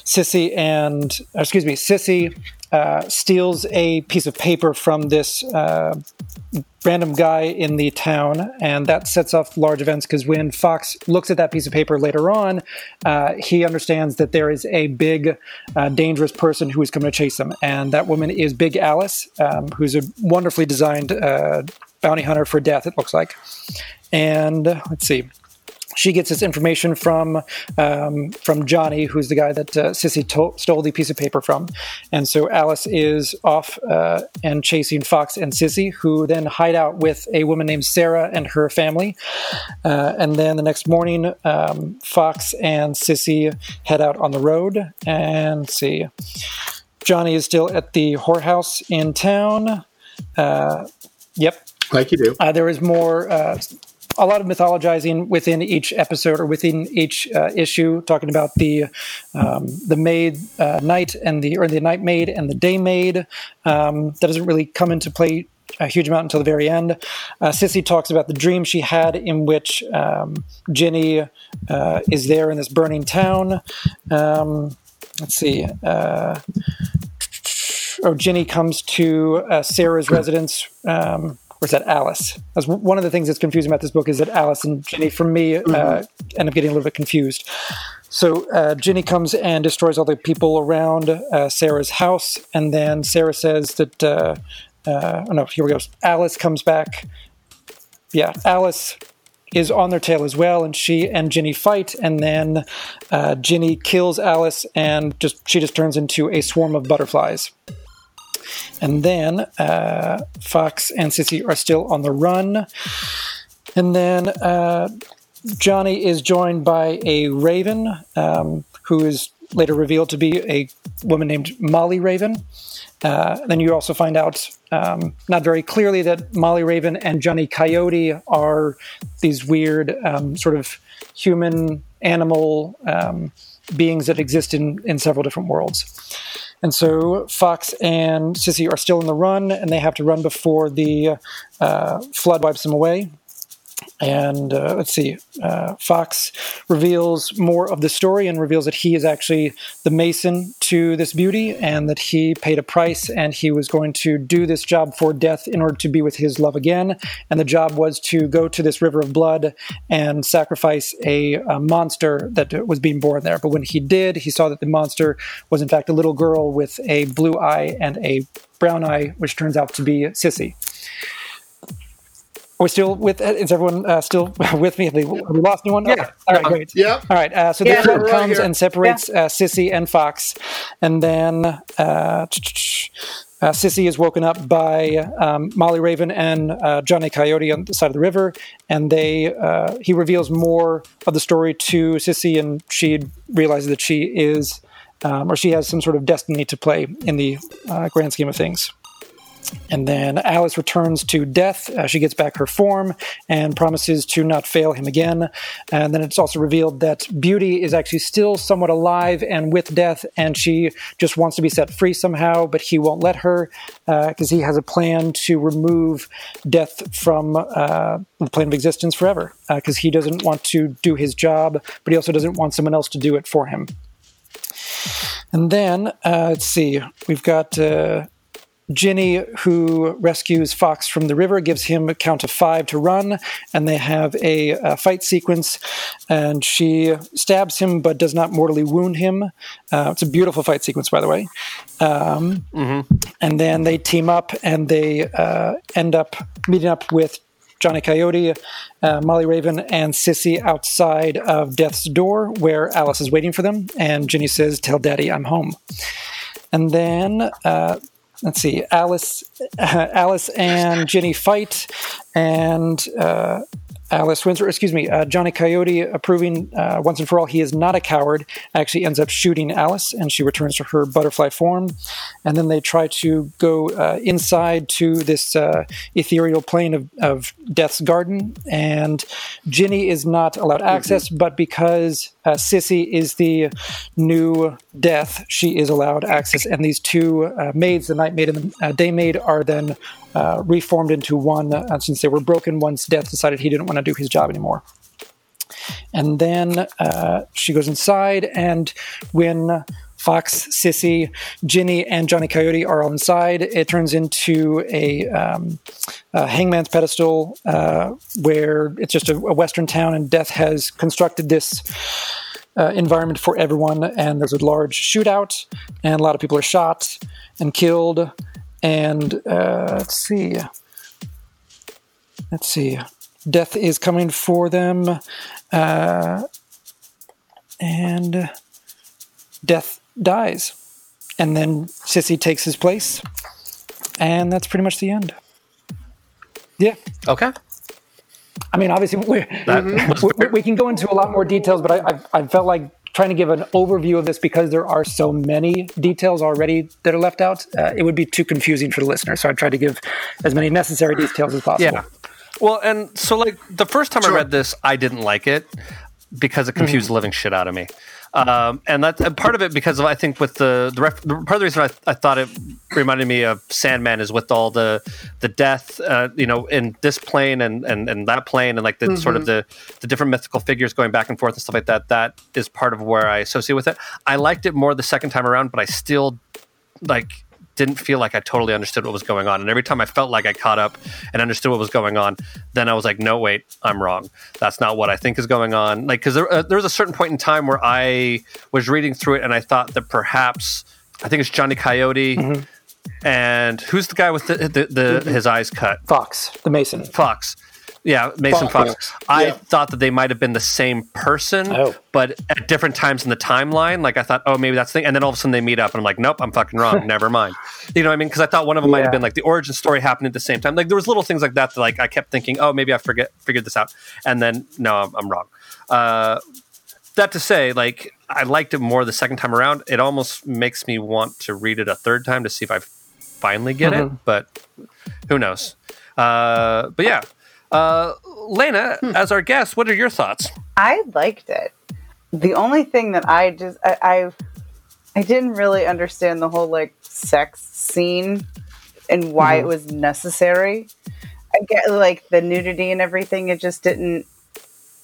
[SPEAKER 5] Sissy and excuse me, Sissy uh, steals a piece of paper from this uh, random guy in the town, and that sets off large events because when Fox looks at that piece of paper later on, uh, he understands that there is a big, uh, dangerous person who is coming to chase him, and that woman is Big Alice, um, who's a wonderfully designed uh, bounty hunter for death. It looks like, and let's see she gets this information from um, from Johnny, who's the guy that uh, Sissy to- stole the piece of paper from, and so Alice is off uh, and chasing Fox and Sissy, who then hide out with a woman named Sarah and her family. Uh, and then the next morning, um, Fox and Sissy head out on the road and see. Johnny is still at the whorehouse in town. Uh, yep,
[SPEAKER 6] Like you do.
[SPEAKER 5] uh, there is more, uh, a lot of mythologizing within each episode or within each uh, issue, talking about the um, the maid uh, night and the or the night maid and the day maid. Um, that doesn't really come into play a huge amount until the very end. Uh, Sissy talks about the dream she had in which um, Ginny uh, is there in this burning town. Um, let's see. Uh, oh, Ginny comes to uh, Sarah's residence. Um, or is that Alice? That's one of the things that's confusing about this book is that Alice and Ginny, for me, uh, end up getting a little bit confused. So uh, Ginny comes and destroys all the people around uh, Sarah's house, and then Sarah says that. Uh, uh, oh no, here we go. Alice comes back. Yeah, Alice is on their tail as well, and she and Ginny fight, and then uh, Ginny kills Alice, and just she just turns into a swarm of butterflies. And then uh, Fox and Sissy are still on the run. And then uh, Johnny is joined by a raven, um, who is later revealed to be a woman named Molly Raven. Uh, then you also find out, um, not very clearly, that Molly Raven and Johnny Coyote are these weird um, sort of human animal um, beings that exist in, in several different worlds. And so Fox and Sissy are still in the run, and they have to run before the uh, flood wipes them away. And uh, let's see, uh, Fox reveals more of the story and reveals that he is actually the mason to this beauty and that he paid a price and he was going to do this job for death in order to be with his love again. And the job was to go to this river of blood and sacrifice a, a monster that was being born there. But when he did, he saw that the monster was in fact a little girl with a blue eye and a brown eye, which turns out to be Sissy. Are we still with? Is everyone uh, still with me? Have, they, have we lost anyone?
[SPEAKER 2] Yeah.
[SPEAKER 5] Okay. All right, great.
[SPEAKER 4] Yep.
[SPEAKER 5] All right. Uh, so
[SPEAKER 3] Yeah,
[SPEAKER 5] the flood
[SPEAKER 4] right
[SPEAKER 5] comes
[SPEAKER 4] here.
[SPEAKER 5] and separates uh, Sissy and Fox, and then uh, uh, Sissy is woken up by um, Molly Raven and uh, Johnny Coyote on the side of the river, and they uh, he reveals more of the story to Sissy, and she realizes that she is. Um, or she has some sort of destiny to play in the uh, grand scheme of things. And then Alice returns to death. Uh, she gets back her form and promises to not fail him again. And then it's also revealed that Beauty is actually still somewhat alive and with death, and she just wants to be set free somehow, but he won't let her because he has a plan to remove death from uh, the plane of existence forever because he doesn't want to do his job, but he also doesn't want someone else to do it for him. And then, uh, let's see, we've got. Ginny, who rescues Fox from the river, gives him a count of five to run, and they have a, a fight sequence. And she stabs him, but does not mortally wound him. Uh, it's a beautiful fight sequence, by the way. Um, And then they team up, and they uh, end up meeting up with Johnny Coyote, uh, Molly Raven, and Sissy outside of Death's door, where Alice is waiting for them. And Ginny says, "Tell Daddy I'm home." And then uh, let's see, Alice, Alice and Ginny fight, and uh, Alice Windsor, excuse me, uh, Johnny Coyote, approving uh, once and for all he is not a coward, actually ends up shooting Alice, and she returns to her butterfly form. And then they try to go uh, inside to this uh, ethereal plane of, of Death's Garden, and Ginny is not allowed access, but because uh, Sissy is the new Death, she is allowed access. And these two uh, maids, the Night Maid and the uh, Day Maid, are then uh, reformed into one uh, since they were broken once Death decided he didn't want to do his job anymore. And then uh, she goes inside, and when Fox, Sissy, Ginny, and Johnny Coyote are all inside, it turns into a, um, a hangman's pedestal uh, where it's just a, a western town, and Death has constructed this uh, environment for everyone. And there's a large shootout, and a lot of people are shot and killed. And uh, let's see. Let's see. Death is coming for them. Uh, and Death dies. And then Sissy takes his place. And that's pretty much the end. Yeah.
[SPEAKER 2] Okay.
[SPEAKER 5] I mean, obviously, we, we, we can go into a lot more details, but I, I, I felt like trying to give an overview of this because there are so many details already that are left out. Uh, it would be too confusing for the listener. So I tried to give as many necessary details as possible.
[SPEAKER 2] Yeah. Well, and so like the first time I read this, I didn't like it because it confused the living shit out of me. Um, and that's and part of it because of, I think with the, the ref, part of the reason I, I thought it reminded me of Sandman is with all the the death, uh, you know, in this plane and, and, and that plane and like the sort of the the different mythical figures going back and forth and stuff like that. That is part of where I associate with it. I liked it more the second time around, but I still like didn't feel like I totally understood what was going on. And every time I felt like I caught up and understood what was going on, then I was like, no, wait, I'm wrong. That's not what I think is going on. Like, because there, uh, there was a certain point in time where I was reading through it and I thought that perhaps, I think it's Johnny Coyote. And who's the guy with the, the, the his eyes cut?
[SPEAKER 5] Fox, the Mason.
[SPEAKER 2] Fox. Yeah, Mason
[SPEAKER 4] Fox.
[SPEAKER 2] Fox. I
[SPEAKER 4] Yeah.
[SPEAKER 2] thought that they might have been the same person,
[SPEAKER 5] Oh.
[SPEAKER 2] but at different times in the timeline. Like I thought, oh, maybe that's the thing. And then all of a sudden they meet up, and I'm like, nope, I'm fucking wrong. Never mind. You know what I mean? Because I thought one of them might have been like the origin story happened at the same time. Like there was little things like that that like I kept thinking, oh, maybe I forget figured this out, and then no, I'm, I'm wrong. Uh, that to say, like I liked it more the second time around. It almost makes me want to read it a third time to see if I finally get it, but who knows? Uh, but yeah, uh, Lena, as our guest, what are your thoughts?
[SPEAKER 3] I liked it. The only thing that I just I, I I didn't really understand the whole like sex scene and why it was necessary. I get like the nudity and everything. It just didn't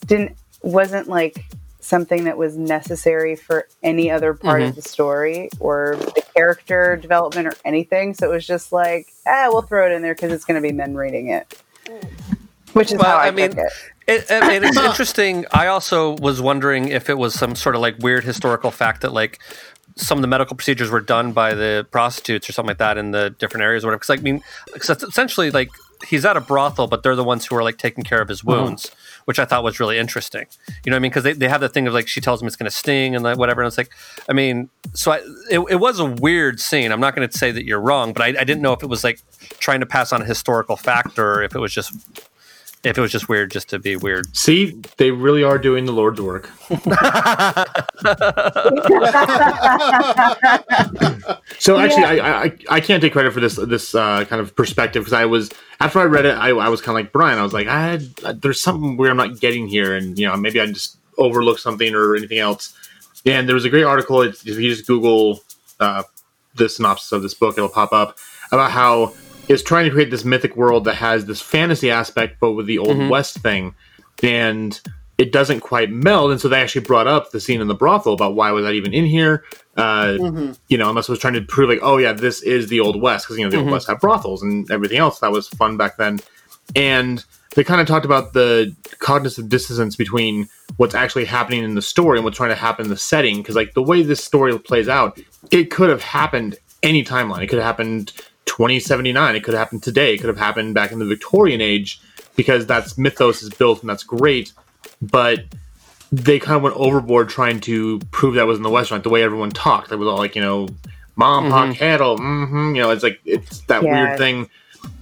[SPEAKER 3] didn't wasn't like something that was necessary for any other part of the story or the character development or anything. So it was just like, ah, we'll throw it in there because it's going to be men reading it, which is
[SPEAKER 2] Well,
[SPEAKER 3] how I,
[SPEAKER 2] I mean,
[SPEAKER 3] took it.
[SPEAKER 2] It, I mean, it's interesting. I also was wondering if it was some sort of like weird historical fact that like some of the medical procedures were done by the prostitutes or something like that in the different areas or whatever. Because like, I mean, because essentially like he's at a brothel, but they're the ones who are like taking care of his mm-hmm. wounds, which I thought was really interesting. You know what I mean? Because they, they have the thing of like she tells him it's going to sting and like whatever. And it's like, I mean, so I, it, it was a weird scene. I'm not going to say that you're wrong, but I, I didn't know if it was like trying to pass on a historical fact or if it was just if it was just weird just to be weird.
[SPEAKER 6] See, they really are doing the Lord's work. so actually, I, I I can't take credit for this this uh, kind of perspective because I was after I read it, I, I was kind of like Brian. I was like, I had, there's something weird I'm not getting here, and you know maybe I just overlooked something or anything else. And there was a great article. If you just Google uh, the synopsis of this book, it'll pop up about how it's trying to create this mythic world that has this fantasy aspect, but with the old west thing. And it doesn't quite meld. And so they actually brought up the scene in the brothel about why was that even in here? Uh,
[SPEAKER 4] Mm-hmm.
[SPEAKER 6] You know, unless it was trying to prove like, oh yeah, this is the old west because you know the
[SPEAKER 2] Mhm.
[SPEAKER 6] old west had brothels and everything else. That was fun back then. And they kind of talked about the cognitive dissonance between what's actually happening in the story and what's trying to happen in the setting. Because like the way this story plays out, it could have happened any timeline. It could have happened 2079. It could have happened today. It could have happened back in the Victorian age because that's mythos is built and that's great. But they kind of went overboard trying to prove that was in the West, like the way everyone talked. It was all like, you know, mom, pop, cattle, mm-hmm. you know, it's like it's that
[SPEAKER 3] Yeah.
[SPEAKER 6] weird thing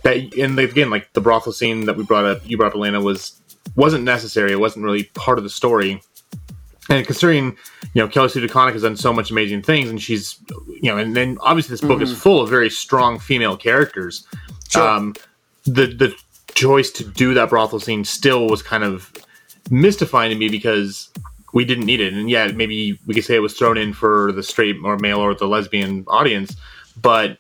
[SPEAKER 6] that, and again, like the brothel scene that we brought up, you brought up, Elena, was wasn't necessary. It wasn't really part of the story. And considering, you know, Kelly Sue DeConnick has done so much amazing things, and she's, you know, and then obviously this book is full of very strong female characters. Um, the the choice to do that brothel scene still was kind of mystifying to me because we didn't need it. And yeah, maybe we could say it was thrown in for the straight or male or the lesbian audience, but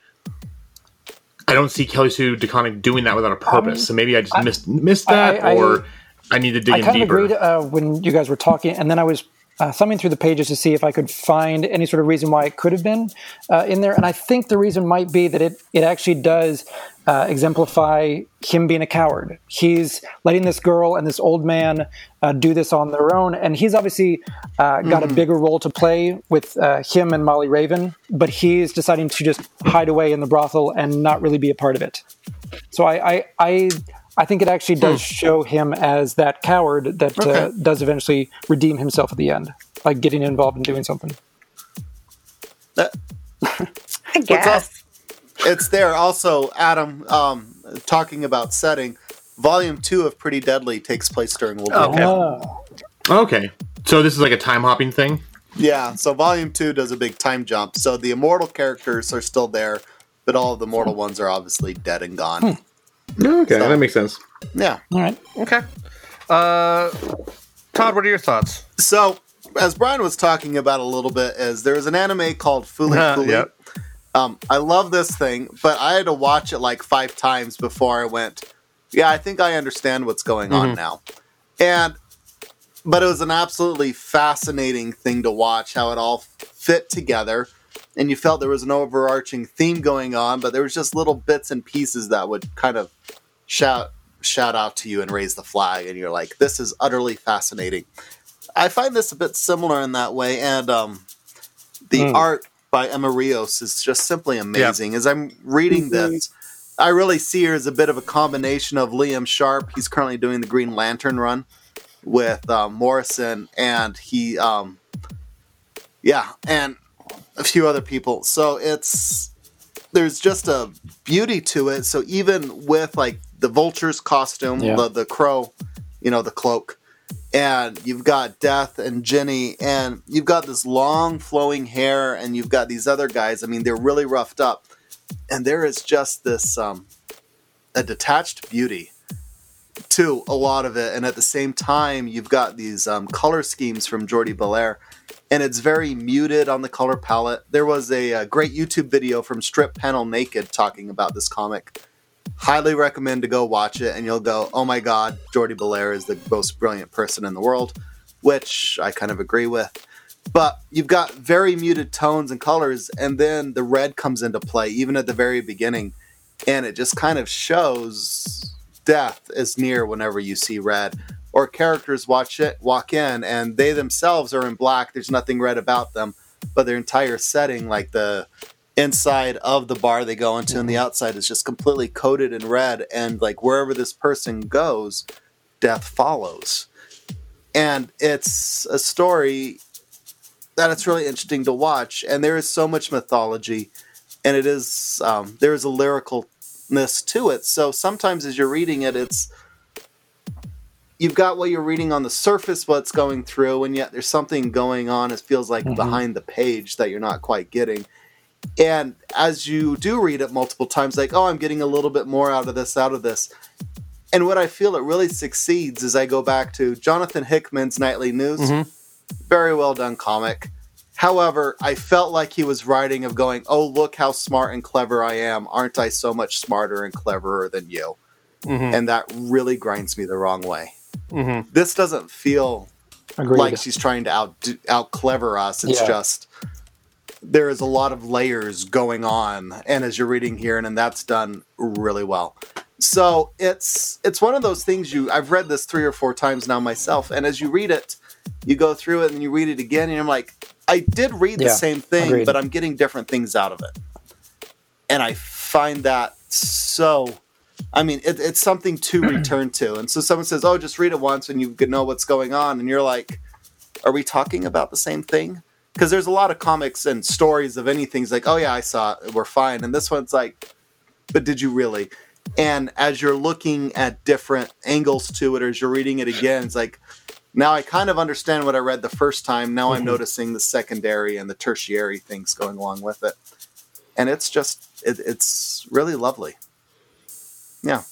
[SPEAKER 6] I don't see Kelly Sue DeConnick doing that without a purpose.
[SPEAKER 5] Um,
[SPEAKER 6] so maybe I just
[SPEAKER 5] I-
[SPEAKER 6] missed missed that,
[SPEAKER 5] I-
[SPEAKER 6] or I need to dig
[SPEAKER 5] I
[SPEAKER 6] in
[SPEAKER 5] kind of
[SPEAKER 6] deeper.
[SPEAKER 5] agreed uh, when you guys were talking, and then I was uh, thumbing through the pages to see if I could find any sort of reason why it could have been uh, in there. And I think the reason might be that it it actually does uh, exemplify him being a coward. He's letting this girl and this old man uh, do this on their own, and he's obviously uh, got a bigger role to play with uh, him and Molly Raven, but he's deciding to just hide away in the brothel and not really be a part of it. So I, I, I, I think it actually does show him as that coward that uh, does eventually redeem himself at the end, like getting involved in doing something.
[SPEAKER 4] That-
[SPEAKER 3] I guess.
[SPEAKER 4] it's there. Also, Adam, um, talking about setting, volume two of Pretty Deadly takes place during World War
[SPEAKER 2] Okay.
[SPEAKER 5] Oh,
[SPEAKER 6] Okay, so this is like a time hopping thing.
[SPEAKER 4] Yeah, so volume two does a big time jump. So the immortal characters are still there, but all of the mortal ones are obviously dead and gone.
[SPEAKER 6] Okay,
[SPEAKER 4] So-
[SPEAKER 6] that makes sense.
[SPEAKER 4] Yeah.
[SPEAKER 5] all right.
[SPEAKER 2] Okay. Uh, Todd, what are your thoughts?
[SPEAKER 4] So as Brian was talking about a little bit, is there's an anime called Fooly
[SPEAKER 2] Uh,
[SPEAKER 4] Fooly.
[SPEAKER 2] yep.
[SPEAKER 4] Um, I love this thing, but I had to watch it like five times before I went. Yeah, I think I understand what's going on now, and but it was an absolutely fascinating thing to watch how it all fit together, and you felt there was an overarching theme going on, but there was just little bits and pieces that would kind of shout shout out to you and raise the flag, and you're like, this is utterly fascinating. I find this a bit similar in that way, and um, the
[SPEAKER 2] Hmm.
[SPEAKER 4] art by Emma Rios is just simply amazing. As I'm reading this, I really see her as a bit of a combination of Liam Sharp. He's currently doing the Green Lantern run with um, Morrison, and he, um, yeah, and a few other people. So it's there's just a beauty to it. So even with like the vulture's costume,
[SPEAKER 5] Yeah.
[SPEAKER 4] the the crow, you know, the cloak, and you've got Death and Jenny, and you've got this long flowing hair, and you've got these other guys. I mean, they're really roughed up, and there is just this um, a detached beauty to a lot of it, and at the same time, you've got these um, color schemes from Jordie Bellaire, and it's very muted on the color palette. There was a, uh great YouTube video from Strip Panel Naked talking about this comic. Highly recommend to go watch it, and you'll go, "Oh my God, Jordie Bellaire is the most brilliant person in the world," which I kind of agree with. But you've got very muted tones and colors, and then the red comes into play, even at the very beginning, and it just kind of shows death is near whenever you see red. Or characters watch it, walk in, and they themselves are in black. There's nothing red about them, but their entire setting, like the inside of the bar they go into and the outside is just completely coated in red and like wherever this person goes death follows and it's a story that it's really interesting to watch and there is so much mythology and it is um, there is a lyricalness to it so sometimes as you're reading it it's you've got what you're reading on the surface what's going through and yet there's something going on it feels like behind the page that you're not quite getting. And as you do read it multiple times like oh i'm getting a little bit more out of this out of this. And what i feel it really succeeds is i go back to jonathan hickman's nightly news.
[SPEAKER 2] Mhm.
[SPEAKER 4] very well done comic. However i felt like he was writing of going oh look how smart and clever i am. Aren't i so much smarter and cleverer than you?
[SPEAKER 2] Mhm.
[SPEAKER 4] and that really grinds me the wrong way Mm-hmm. This doesn't feel
[SPEAKER 5] Agreed.
[SPEAKER 4] like she's trying to out out clever us. It's
[SPEAKER 5] Yeah.
[SPEAKER 4] just there is a lot of layers going on, and as you're reading here, and, and that's done really well. So it's it's one of those things you I've read this three or four times now myself, and as you read it, you go through it and you read it again, and I'm like, I did read the
[SPEAKER 5] Yeah,
[SPEAKER 4] same thing,
[SPEAKER 5] agreed.
[SPEAKER 4] but I'm getting different things out of it, and I find that so. I mean, it, it's something to return to, and so someone says, "Oh, just read it once, and you can know what's going on," and you're like, "Are we talking about the same thing?" Because there's a lot of comics and stories of anything. It's like, "Oh yeah, I saw it. We're fine," and this one's like, "But did you really?" And as you're looking at different angles to it, or as you're reading it again, it's like, now I kind of understand what I read the first time. Now I'm mm-hmm. noticing the secondary and the tertiary things going along with it, and it's just, it, it's really lovely. Yeah.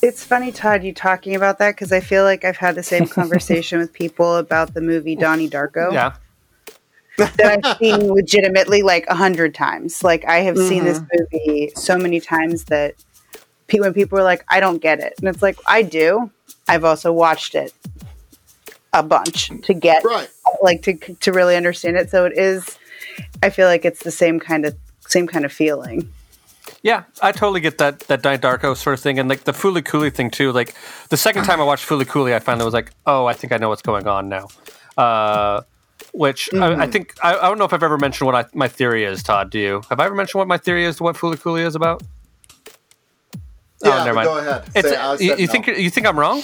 [SPEAKER 3] It's funny, Todd, you talking about that because I feel like I've had the same conversation with people about the movie Donnie Darko
[SPEAKER 2] Yeah.
[SPEAKER 3] that I've seen legitimately like a hundred times. Like I have seen this mm-hmm. movie so many times that pe- when people are like, "I don't get it," and it's like, "I do." I've also watched it a bunch to get
[SPEAKER 4] Right.
[SPEAKER 3] like to to really understand it. So it is. I feel like it's the same kind of same kind of feeling.
[SPEAKER 2] Yeah, I totally get that that Donnie Darko sort of thing, and like the Fooly Cooley thing too. Like the second time I watched Fooly Cooley, I finally was like, oh, I think I know what's going on now. Uh, which I, I think I, I don't know if I've ever mentioned what I, my theory is. Todd, do you? Have I ever mentioned what my theory is to what Fooly Cooley is about? Oh, never mind.
[SPEAKER 4] go ahead.
[SPEAKER 2] It's,
[SPEAKER 4] Say-
[SPEAKER 2] you, you
[SPEAKER 4] no.
[SPEAKER 2] think you think I'm wrong?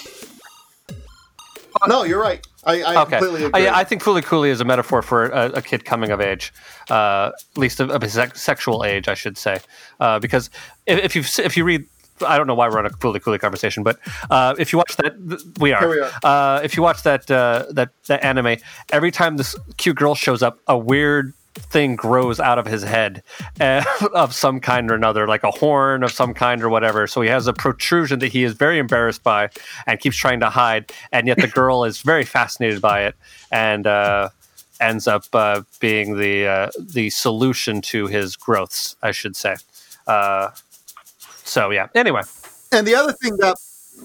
[SPEAKER 4] No, you're right. I, I
[SPEAKER 2] Okay,
[SPEAKER 4] completely agree.
[SPEAKER 2] yeah, I think Fooly Cooley is a metaphor for a, a kid coming of age, uh, at least of, a sex- sexual age, I should say, uh, because if, if you if you read. I don't know why we're on a Fooly Cooley conversation, but uh, if you watch that, th- we are.
[SPEAKER 4] Here we are.
[SPEAKER 2] Uh, if you watch that uh, that that anime, every time this cute girl shows up, a weird thing grows out of his head uh, of some kind or another, like a horn of some kind or whatever. So he has a protrusion that he is very embarrassed by and keeps trying to hide, and yet the girl is very fascinated by it and uh, ends up uh, being the uh, the solution to his growths, I should say. Uh, so yeah. Anyway,
[SPEAKER 4] And the other thing that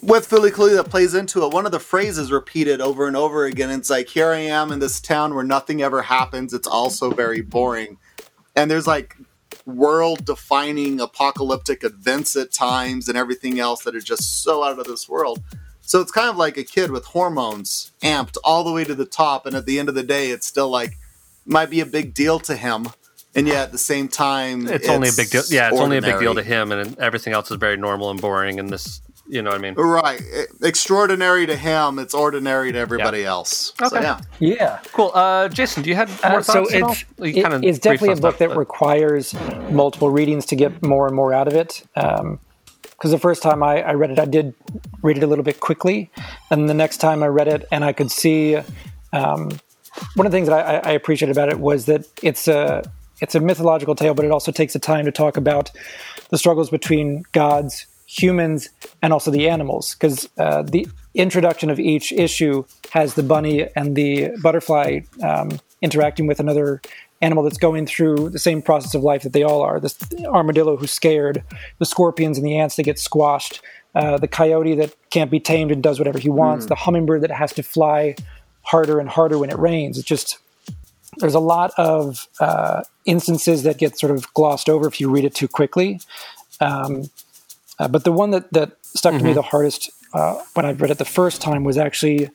[SPEAKER 4] with Fooly Cooley that plays into it, one of the phrases repeated over and over again. It's like, here I am in this town where nothing ever happens. It's also very boring. And there's like world defining apocalyptic events at times and everything else that are just so out of this world. So it's kind of like a kid with hormones amped all the way to the top. And at the end of the day, it's still like, might be a big deal to him. And yet at the same time,
[SPEAKER 2] it's, only a big deal. Yeah, it's only a big deal to him, and everything else is very normal and boring. And this, you know what I mean?
[SPEAKER 4] Right. Extraordinary to him, it's ordinary to everybody else. So,
[SPEAKER 2] Okay.
[SPEAKER 4] yeah.
[SPEAKER 5] Yeah.
[SPEAKER 2] Cool. Uh, Jason, do you have more
[SPEAKER 5] Uh, so
[SPEAKER 2] thoughts at all?
[SPEAKER 5] it's,
[SPEAKER 2] You
[SPEAKER 5] it-
[SPEAKER 2] kinda
[SPEAKER 5] it's definitely a book
[SPEAKER 2] stuff,
[SPEAKER 5] that
[SPEAKER 2] but-
[SPEAKER 5] requires multiple readings to get more and more out of it. Because the first time I, I read it, I did read it a little bit quickly, and the next time I read it, and I could see um, one of the things that I, I appreciated about it was that it's a it's a mythological tale, but it also takes the time to talk about the struggles between gods, humans, and also the animals. Because uh, the introduction of each issue has the bunny and the butterfly um, interacting with another animal that's going through the same process of life that they all are. This armadillo who's scared, the scorpions and the ants that get squashed, uh, the coyote that can't be tamed and does whatever he wants, the hummingbird that has to fly harder and harder when it rains. It's just there's a lot of uh, instances that get sort of glossed over if you read it too quickly. Um, uh, but the one that, that stuck to me the hardest uh, when I read it the first time was actually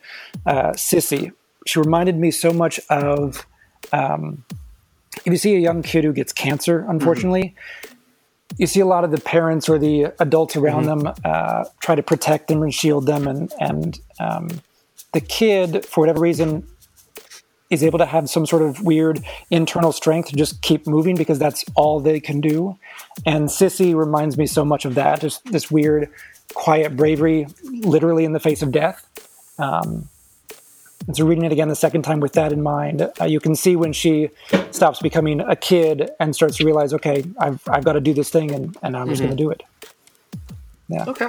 [SPEAKER 5] uh, Sissy. She reminded me so much of um, if you see a young kid who gets cancer, unfortunately, you see a lot of the parents or the adults around them uh, try to protect them and shield them, and and um, the kid, for whatever reason, is able to have some sort of weird internal strength to just keep moving because that's all they can do. And Sissy reminds me so much of that, just this weird, quiet bravery, literally in the face of death. Um, and so reading it again the second time with that in mind, uh, you can see when she stops becoming a kid and starts to realize, okay, I've, I've got to do this thing and, and I'm just going to do it. Yeah.
[SPEAKER 2] Okay.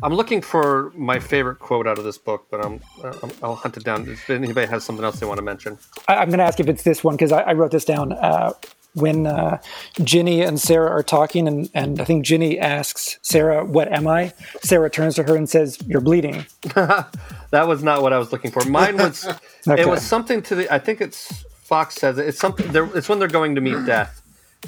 [SPEAKER 2] I'm looking for my favorite quote out of this book, but I'm, I'm I'll hunt it down. If anybody has something else they want to mention,
[SPEAKER 5] I, I'm going to ask if it's this one because I, I wrote this down. Uh, when uh, Ginny and Sarah are talking, and, and I think Ginny asks Sarah, What am I? Sarah turns to her and says, You're bleeding.
[SPEAKER 2] That was not what I was looking for. Mine was
[SPEAKER 5] Okay.
[SPEAKER 2] it was something to the I think it's Fox says it. It's something it's when they're going to meet death.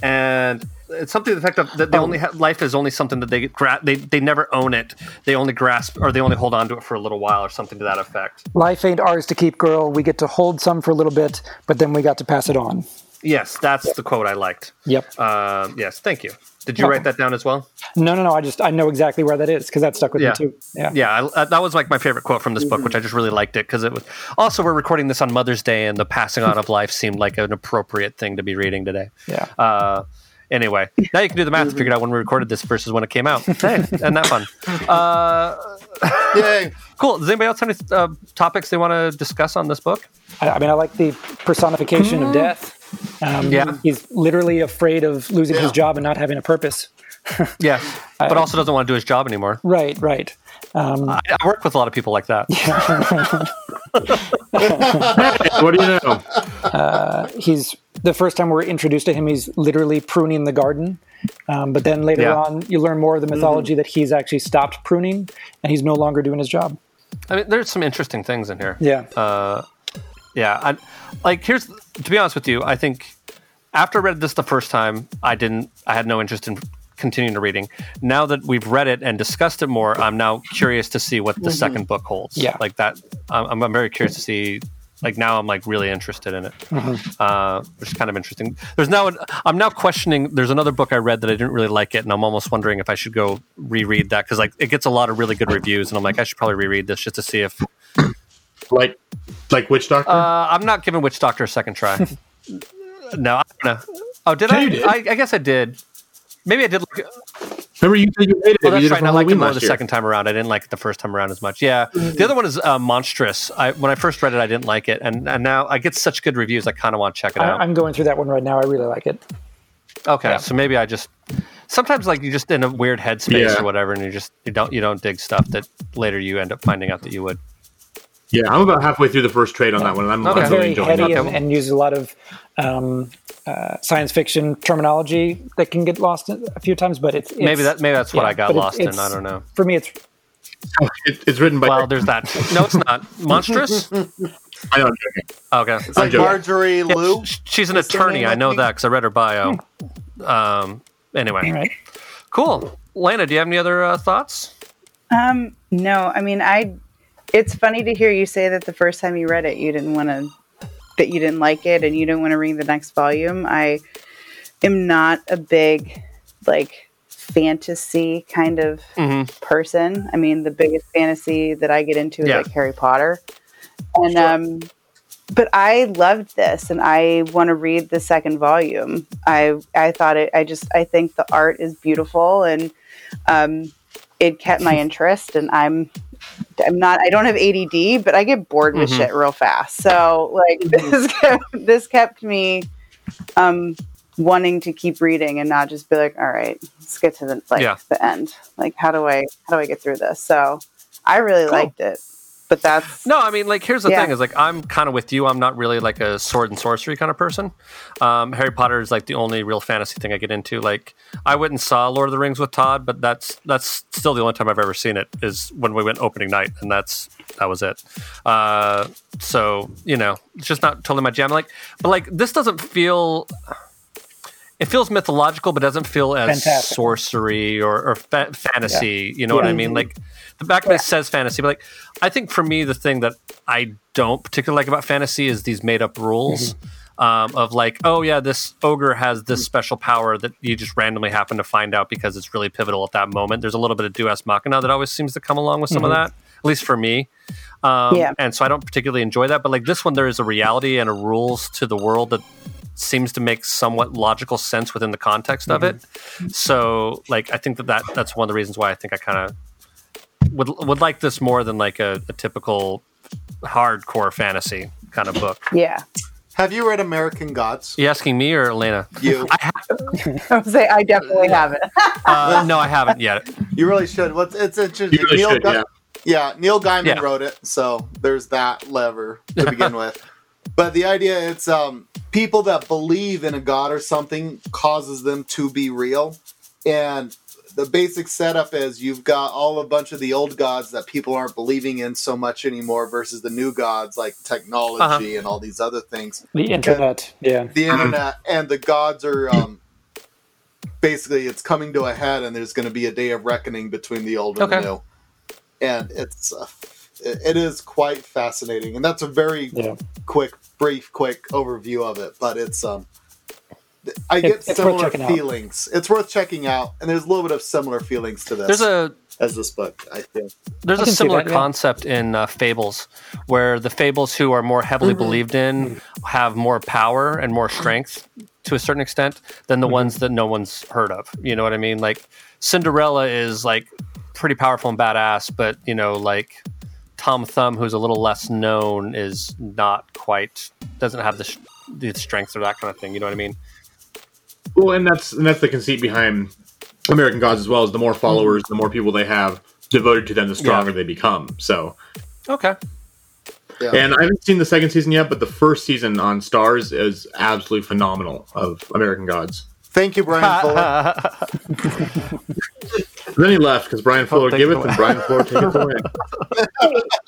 [SPEAKER 2] And it's something to the effect of that they
[SPEAKER 5] Oh.
[SPEAKER 2] only have life is only something that they gra- they they never own it. They only grasp or they only hold on to it for a little while or something to that effect.
[SPEAKER 5] Life ain't ours to keep, girl. We get to hold some for a little bit, but then we got to pass it on.
[SPEAKER 2] Yes, that's the quote I liked.
[SPEAKER 5] Yep.
[SPEAKER 2] Um, yes, thank you. Did you
[SPEAKER 5] Okay.
[SPEAKER 2] write that down as well?
[SPEAKER 5] No, no, no. I just I know exactly where that is because that stuck with
[SPEAKER 2] Yeah.
[SPEAKER 5] me too. Yeah.
[SPEAKER 2] Yeah, I, uh, that was like my favorite quote from this book, which I just really liked it because it was. Also, we're recording this on Mother's Day, and the passing on of life seemed like an appropriate thing to be reading today.
[SPEAKER 5] Yeah.
[SPEAKER 2] Uh, anyway, now you can do the math and figure out when we recorded this versus when it came out. Hey, isn't that fun? Uh,
[SPEAKER 4] Yay!
[SPEAKER 2] cool. Does anybody else have any uh, topics they want to discuss on this book?
[SPEAKER 5] I, I mean, I like the personification of death. Um,
[SPEAKER 2] Yeah.
[SPEAKER 5] He's literally afraid of losing his job and not having a purpose.
[SPEAKER 2] Yeah, but also doesn't want to do his job anymore.
[SPEAKER 5] Right, right. Um,
[SPEAKER 2] I, I work with a lot of people like that.
[SPEAKER 6] what do you know?
[SPEAKER 5] he's the first time we're introduced to him, he's literally pruning the garden. Um, but then later
[SPEAKER 2] Yeah.
[SPEAKER 5] on, you learn more of the mythology that he's actually stopped pruning and he's no longer doing his job.
[SPEAKER 2] I mean, there's some interesting things in here.
[SPEAKER 5] Yeah.
[SPEAKER 2] Uh, yeah, I, like here's to be honest with you, I think after I read this the first time, I didn't, I had no interest in continuing to reading. Now that we've read it and discussed it more, I'm now curious to see what the second book holds.
[SPEAKER 5] Yeah.
[SPEAKER 2] like that. I'm, I'm very curious to see. Like now, I'm like really interested in it, uh, which is kind of interesting. There's now, an, I'm now questioning. There's another book I read that I didn't really like it, and I'm almost wondering if I should go reread that because like it gets a lot of really good reviews, and I'm like I should probably reread this just to see if
[SPEAKER 6] Like, like Witch Doctor?
[SPEAKER 2] uh, I'm not giving Witch Doctor a second try. no, I don't know. Oh, did
[SPEAKER 6] Yeah,
[SPEAKER 2] I?
[SPEAKER 6] did.
[SPEAKER 2] I? I guess I did. Maybe I did. Like,
[SPEAKER 6] Remember you said you hated it.
[SPEAKER 2] oh, that's
[SPEAKER 6] did
[SPEAKER 2] right. I liked it more the
[SPEAKER 6] year.
[SPEAKER 2] second time around. I didn't like it the first time around as much. Yeah. The other one is uh, Monstress. I, when I first read it, I didn't like it, and and now I get such good reviews. I kind of want to check it
[SPEAKER 5] I,
[SPEAKER 2] out.
[SPEAKER 5] I'm going through that one right now. I really like it.
[SPEAKER 2] okay, so maybe I just sometimes like you just in a weird headspace
[SPEAKER 6] Yeah.
[SPEAKER 2] or whatever, and you just you don't you don't dig stuff that later you end up finding out that you would.
[SPEAKER 6] Yeah, I'm about halfway through the first trade on that one, and I'm,
[SPEAKER 2] Okay.
[SPEAKER 6] I'm really
[SPEAKER 5] very
[SPEAKER 6] enjoying
[SPEAKER 5] heady and, and uses a lot of um, uh, science fiction terminology that can get lost a few times, but it's, it's
[SPEAKER 2] Maybe that maybe that's what
[SPEAKER 5] yeah,
[SPEAKER 2] I got
[SPEAKER 5] but it's-
[SPEAKER 2] lost in.
[SPEAKER 5] it's-
[SPEAKER 2] I don't know.
[SPEAKER 5] For me, it's
[SPEAKER 6] It, it's written by.
[SPEAKER 2] Well, there's that. No, it's not. Monstress.
[SPEAKER 6] I know, I'm.
[SPEAKER 2] Okay.
[SPEAKER 4] It's like. Marjorie
[SPEAKER 2] Yeah,
[SPEAKER 4] Liu.
[SPEAKER 2] sh- she's an
[SPEAKER 4] What's
[SPEAKER 2] attorney. I
[SPEAKER 4] I
[SPEAKER 2] know that because I read her bio. Um, anyway,
[SPEAKER 5] right.
[SPEAKER 2] cool. Lena, do you have any other uh, thoughts?
[SPEAKER 3] Um, no, I mean, I. It's funny to hear you say that the first time you read it, you didn't want to, that you didn't like it, and you didn't want to read the next volume. I am not a big, like, fantasy kind of
[SPEAKER 2] Mhm.
[SPEAKER 3] person. I mean, the biggest fantasy that I get into is like Harry Potter, and um, but I loved this, and I want to read the second volume. I I thought it. I just I think the art is beautiful, and um, it kept my interest. And I'm I'm not. I don't have ADD, but I get bored with
[SPEAKER 2] Mhm.
[SPEAKER 3] shit real fast. So like this kept, this kept me um wanting to keep reading and not just be like, all right, let's get to the like
[SPEAKER 2] Yeah.
[SPEAKER 3] the end. Like how do I how do I get through this? So I really
[SPEAKER 2] Cool.
[SPEAKER 3] liked it. But that's
[SPEAKER 2] No, I mean, like, here's the
[SPEAKER 3] Yeah.
[SPEAKER 2] thing: is like, I'm kind of with you. I'm not really like a sword and sorcery kind of person. Um, Harry Potter is like the only real fantasy thing I get into. Like, I went and saw Lord of the Rings with Todd, but that's that's still the only time I've ever seen it is when we went opening night, and that's that was it. Uh, so you know, it's just not totally my jam. Like, but like, this doesn't feel. It feels mythological, but doesn't feel as
[SPEAKER 5] Fantastic.
[SPEAKER 2] sorcery or, or fa- fantasy. You know what I mean? Like the back of it says fantasy, but like I think for me, the thing that I don't particularly like about fantasy is these made up rules. Um, of like, oh yeah, this ogre has this special power that you just randomly happen to find out because it's really pivotal at that moment. There's a little bit of Deus Machina that always seems to come along with some of that, at least for me. Um,
[SPEAKER 3] Yeah.
[SPEAKER 2] And so I don't particularly enjoy that. But like this one, there is a reality and a rules to the world that seems to make somewhat logical sense within the context of it. So like I think that, that that's one of the reasons why I think I kind of would would like this more than like a, a typical hardcore fantasy kind of book.
[SPEAKER 3] yeah.
[SPEAKER 4] Have you read American Gods?
[SPEAKER 2] Are You asking me or Elena?
[SPEAKER 4] You
[SPEAKER 3] I would say I definitely haven't.
[SPEAKER 2] Uh, no, I haven't yet.
[SPEAKER 4] you really should. What's it's interesting.
[SPEAKER 6] You really
[SPEAKER 4] Neil
[SPEAKER 6] should,
[SPEAKER 4] Gu-
[SPEAKER 6] yeah.
[SPEAKER 4] yeah, Neil Gaiman
[SPEAKER 2] Yeah.
[SPEAKER 4] wrote it, so there's that lever to begin with. But the idea it's um people that believe in a god or something causes them to be real. And the basic setup is you've got all a bunch of the old gods that people aren't believing in so much anymore versus the new gods like technology and all these other things.
[SPEAKER 5] The internet, yeah.
[SPEAKER 4] The internet and the gods are um basically it's coming to a head and there's going to be a day of reckoning between the old and
[SPEAKER 2] Okay.
[SPEAKER 4] the new. And it's uh, it it is quite fascinating and that's a very
[SPEAKER 5] Yeah.
[SPEAKER 4] quick brief quick overview of it but it's um i
[SPEAKER 5] It-
[SPEAKER 4] get
[SPEAKER 5] it's worth
[SPEAKER 4] similar
[SPEAKER 5] checking out.
[SPEAKER 4] feelings it's worth checking out and there's a little bit of similar feelings to this
[SPEAKER 2] There's a
[SPEAKER 4] as this book i feel
[SPEAKER 2] there's
[SPEAKER 5] I
[SPEAKER 2] a similar
[SPEAKER 5] that, yeah.
[SPEAKER 2] concept in uh, fables where the fables who are more heavily believed in have more power and more strength to a certain extent than the ones that no one's heard of you know what i mean like cinderella is like pretty powerful and badass but you know like tom thumb who's a little less known is not quite doesn't have the, sh- the strength or that kind of thing you know what i mean
[SPEAKER 6] Well, and that's and that's the conceit behind American Gods as well. Is the more followers, the more people they have devoted to them, the stronger they become. So,
[SPEAKER 2] okay
[SPEAKER 4] yeah
[SPEAKER 6] and I haven't seen the second season yet, but the first season on Starz is absolutely phenomenal of American Gods.
[SPEAKER 4] Thank you brian fuller
[SPEAKER 6] And then he left because Brian Fuller gave
[SPEAKER 2] it
[SPEAKER 6] it,
[SPEAKER 2] away.
[SPEAKER 6] and Brian Fuller take it away.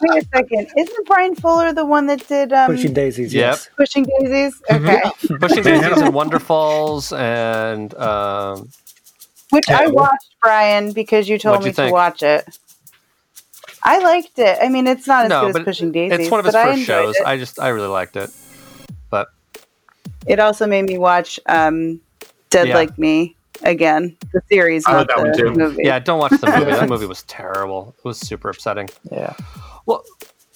[SPEAKER 3] Wait a second. Isn't Brian Fuller the one that did um,
[SPEAKER 5] Pushing daisies,
[SPEAKER 2] Yep.
[SPEAKER 5] yes.
[SPEAKER 3] Pushing Daisies? Okay.
[SPEAKER 2] pushing daisies and wonderfalls and um,
[SPEAKER 3] Which I watched, Brian, because you told
[SPEAKER 2] What'd you
[SPEAKER 3] me to watch it. I liked it. I mean, it's not as
[SPEAKER 2] no
[SPEAKER 3] good as Pushing Daisies,
[SPEAKER 2] it's one of his
[SPEAKER 3] but I
[SPEAKER 2] first
[SPEAKER 3] enjoyed
[SPEAKER 2] shows
[SPEAKER 3] it.
[SPEAKER 2] i just i really liked it but
[SPEAKER 3] It also made me watch um, Dead
[SPEAKER 2] Yeah.
[SPEAKER 3] Like Me again, the series,
[SPEAKER 6] I
[SPEAKER 3] not
[SPEAKER 6] like that one
[SPEAKER 3] the
[SPEAKER 6] too.
[SPEAKER 3] movie.
[SPEAKER 2] Yeah, don't watch the movie. that movie was terrible. It was super upsetting.
[SPEAKER 5] Yeah.
[SPEAKER 2] Well,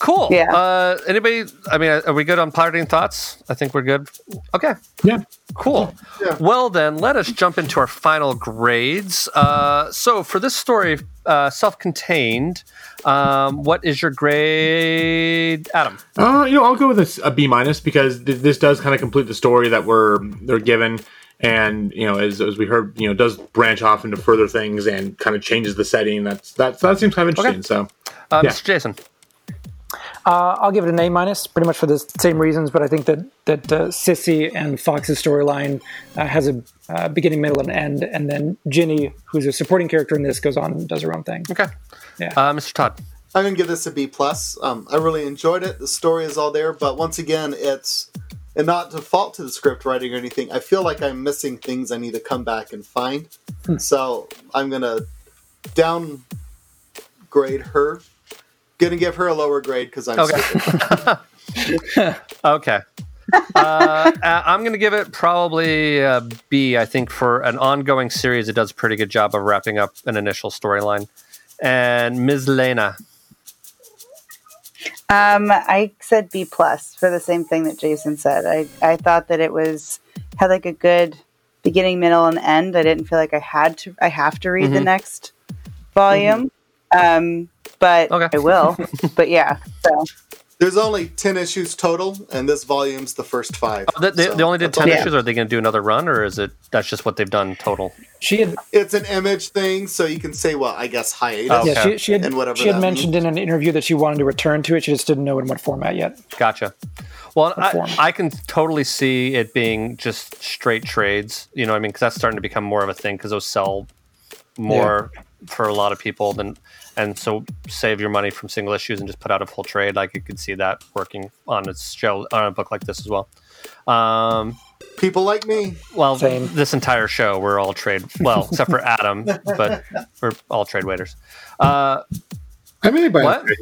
[SPEAKER 2] cool.
[SPEAKER 3] Yeah.
[SPEAKER 2] Uh, anybody? I mean, are we good on parting thoughts? I think we're good. Okay.
[SPEAKER 6] Yeah.
[SPEAKER 2] Cool.
[SPEAKER 4] Yeah.
[SPEAKER 2] Well, then, let us jump into our final grades. Uh, so, for this story, uh, self-contained, um, what is your grade, Adam?
[SPEAKER 6] Uh, you know, I'll go with a, a B minus because th- this does kind of complete the story that we're they're given, and you know, as, as we heard, you know, does branch off into further things and kind of changes the setting. That's that that seems kind of interesting. So
[SPEAKER 2] Uh,
[SPEAKER 6] Yeah.
[SPEAKER 2] Mr. Jason.
[SPEAKER 5] Uh, I'll give it an A minus, pretty much for the same reasons. But I think that that uh, Sissy and Fox's storyline uh, has a uh, beginning, middle, and end, and then Ginny, who's a supporting character in this, goes on and does her own thing.
[SPEAKER 2] Okay.
[SPEAKER 5] Yeah.
[SPEAKER 2] Uh, Mr. Todd.
[SPEAKER 4] i'm gonna give this a b plus um i really enjoyed it the story is all there but once again it's and not to fault to the script writing or anything i feel like i'm missing things i need to come back and find so i'm gonna downgrade her gonna give her a lower grade because i'm
[SPEAKER 2] Okay. Okay. uh, I'm going to give it probably a B. I think for an ongoing series, it does a pretty good job of wrapping up an initial storyline. And Ms. Lena.
[SPEAKER 3] Um, I said B plus for the same thing that Jason said. I, I thought that it was had like a good beginning, middle, and end. I didn't feel like I had to. I have to read the
[SPEAKER 2] Mhm.
[SPEAKER 3] next volume. Um, but
[SPEAKER 2] Okay.
[SPEAKER 3] I will. but yeah, so
[SPEAKER 4] there's only 10 issues total and this volume's the first five
[SPEAKER 2] Oh, they, they,
[SPEAKER 4] So
[SPEAKER 2] they only did 10
[SPEAKER 4] all-
[SPEAKER 3] Yeah.
[SPEAKER 2] issues. Are they going to do another run, or is it that's just what they've done total?
[SPEAKER 5] She had,
[SPEAKER 4] it's an image thing so you can say well i guess hiatus
[SPEAKER 2] Oh,
[SPEAKER 5] yeah, she, she had,
[SPEAKER 4] And whatever
[SPEAKER 5] she had
[SPEAKER 4] that
[SPEAKER 5] mentioned in an interview that she wanted to return to it. She just didn't know in what format yet.
[SPEAKER 2] Gotcha. Well, I. I can totally see it being just straight trades. You know, what I mean, because that's starting to become more of a thing because those sell more for a lot of people than, and so save your money from single issues and just put out a full trade. Like you could see that working on a show on a book like this as well. Um,
[SPEAKER 4] people like me
[SPEAKER 2] well,
[SPEAKER 5] Same.
[SPEAKER 2] this entire show we're all trade. Well, except for Adam, but we're all trade waiters. Uh,
[SPEAKER 6] I mainly buy
[SPEAKER 2] What?
[SPEAKER 6] them.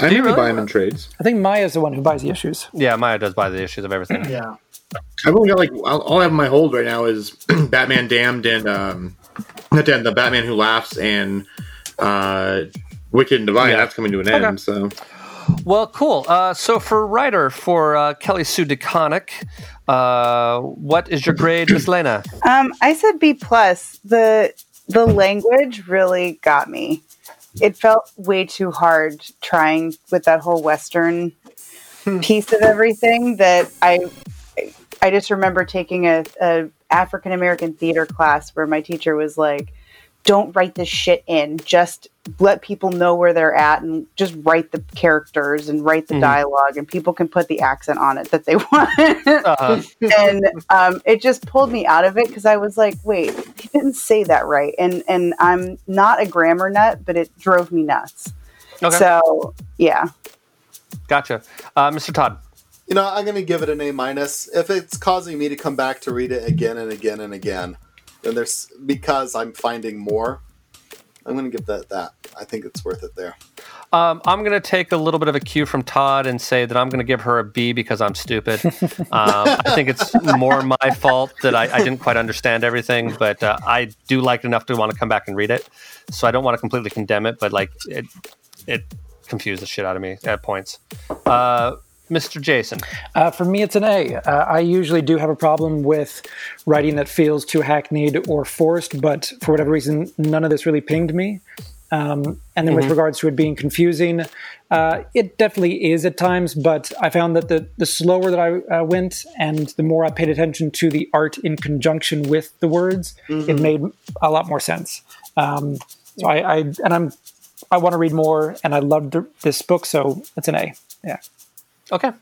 [SPEAKER 6] I
[SPEAKER 2] Do you really?
[SPEAKER 6] buy them in trades.
[SPEAKER 5] I think Maya's the one who buys the issues.
[SPEAKER 2] yeah, Maya does buy the issues of everything.
[SPEAKER 4] yeah
[SPEAKER 6] I've only got like all all I have in my hold right now is Batman Damned and um, not Damned, the Batman Who Laughs and uh, Wicked and Divine.
[SPEAKER 2] Yeah.
[SPEAKER 6] That's coming to an
[SPEAKER 2] Okay.
[SPEAKER 6] end. So
[SPEAKER 2] Well, cool. Uh, so for writer for uh, Kelly Sue DeConnick, uh, what is your grade, Miss Lena?
[SPEAKER 3] Um, I said B plus. The the language really got me. It felt way too hard trying with that whole Western piece of everything that I I just remember taking a, a African American theater class where my teacher was like, Don't write this shit in, just let people know where they're at and just write the characters and write the
[SPEAKER 2] Mhm.
[SPEAKER 3] dialogue and people can put the accent on it that they want
[SPEAKER 2] Uh,
[SPEAKER 3] and um, it just pulled me out of it because I was like, wait, he didn't say that right, and and I'm not a grammar nut, but it drove me nuts.
[SPEAKER 2] okay,
[SPEAKER 3] So yeah,
[SPEAKER 2] gotcha. Uh, Mr. Todd.
[SPEAKER 4] You know, I'm going to give it an A minus. If it's causing me to come back to read it again and again and again, then there's because I'm finding more. I'm going to give that that. I think it's worth it there.
[SPEAKER 2] Um, I'm going to take a little bit of a cue from Todd and say that I'm going to give her a B because I'm stupid. um, I think it's more my fault that I, I didn't quite understand everything, but uh, I do like it enough to want to come back and read it. So I don't want to completely condemn it, but like it, it confused the shit out of me at points. Uh, Mr. Jason.
[SPEAKER 5] Uh, for me, it's an A. Uh, I usually do have a problem with writing that feels too hackneyed or forced, but for whatever reason, none of this really pinged me. Um, and then with regards to it being confusing, uh, it definitely is at times, but I found that the, the slower that I uh, went and the more I paid attention to the art in conjunction with the words, it made a lot more sense. Um, so I, I and I'm I want to read more, and I loved this book, so it's an A. Yeah.
[SPEAKER 2] Okay.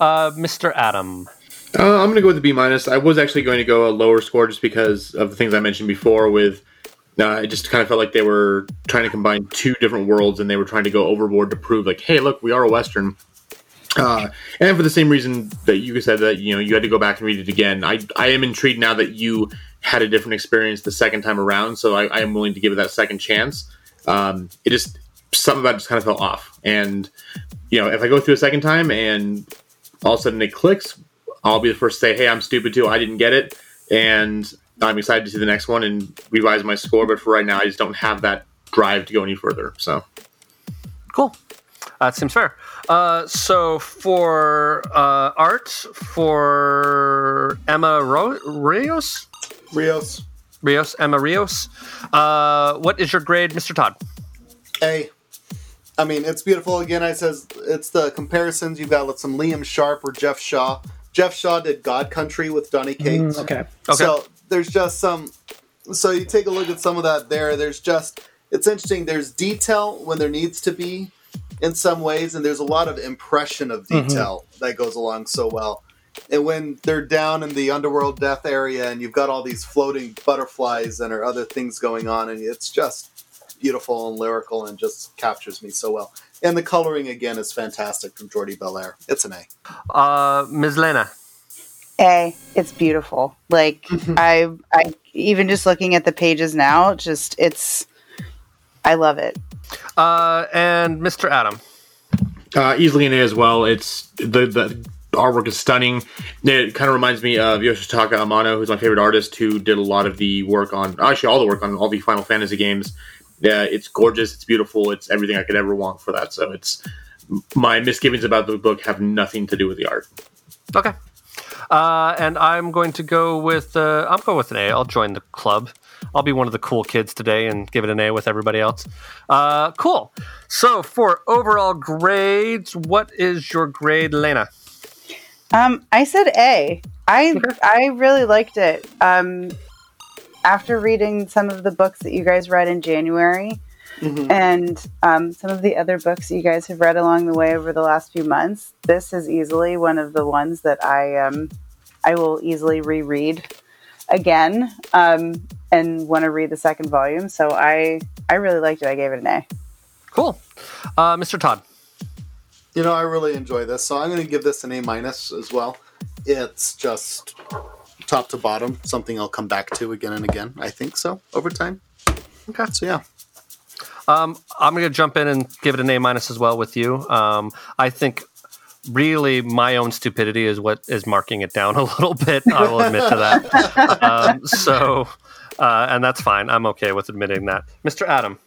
[SPEAKER 2] Uh, Mr. Adam.
[SPEAKER 6] Uh, I'm going to go with the B minus. I was actually going to go a lower score just because of the things I mentioned before. With uh, I just kind of felt like they were trying to combine two different worlds, and they were trying to go overboard to prove like, hey, look, we are a western. Uh, and for the same reason that you said that you know you had to go back and read it again, I I am intrigued now that you had a different experience the second time around, so I, I am willing to give it that second chance. Um, it just something about it just kind of fell off, and you know if I go through a second time and all of a sudden it clicks, I'll be the first to say, "Hey, I'm stupid too. I didn't get it," and I'm excited to see the next one and revise my score. But for right now, I just don't have that drive to go any further. So
[SPEAKER 2] Cool. Uh, That seems fair. Uh, so for uh, art, for Emma Ro- Rios,
[SPEAKER 4] Rios,
[SPEAKER 2] Rios, Emma Rios. Uh, what is your grade, Mr. Todd?
[SPEAKER 4] A. I mean, it's beautiful. Again, I says it's the comparisons. You've got with some Liam Sharp or Geoff Shaw. Geoff Shaw did God Country with Donny Cates.
[SPEAKER 5] Mm, okay.
[SPEAKER 2] Okay.
[SPEAKER 4] So there's just some. So you take a look at some of that there. There's just it's interesting. There's detail when there needs to be, in some ways, and there's a lot of impression of detail that goes along so well. And when they're down in the underworld death area, and you've got all these floating butterflies and or other things going on, and it's just beautiful and lyrical, and just captures me so well. And the coloring again is fantastic from Jordie Bellaire. It's an A.
[SPEAKER 2] Uh, Ms. Lena.
[SPEAKER 3] A, it's beautiful. Like I, I even just looking at the pages now, just it's, I love it.
[SPEAKER 2] Uh, and Mr. Adam.
[SPEAKER 6] uh, easily an A as well. It's the the artwork is stunning. It kind of reminds me of Yoshitaka Amano, who's my favorite artist, who did a lot of the work on actually all the work on all the Final Fantasy games. Yeah, it's gorgeous. It's beautiful. It's everything I could ever want for that. So it's my misgivings about the book have nothing to do with the art.
[SPEAKER 2] Okay. Uh, and I'm going to go with uh, I'm going with an A. I'll join the club. I'll be one of the cool kids today and give it an A with everybody else. Uh, cool. So for overall grades, what is your grade, Lena?
[SPEAKER 3] Um, I said A. I I really liked it. Um, after reading some of the books that you guys read in January, and um, some of the other books that you guys have read along the way over the last few months, this is easily one of the ones that I um, I will easily reread again um, and want to read the second volume. So I I really liked it. I gave it an A.
[SPEAKER 2] Cool. Uh, Mr. Todd.
[SPEAKER 4] You know, I really enjoy this, so I'm going to give this an A minus as well. It's just top to bottom, something I'll come back to again and again. I think so over time. Okay, so yeah,
[SPEAKER 2] Um, I'm going to jump in and give it an A minus as well with you. Um, I think really my own stupidity is what is marking it down a little bit. I will admit to that. um, so, uh, and that's fine. I'm okay with admitting that. Mr. Adam.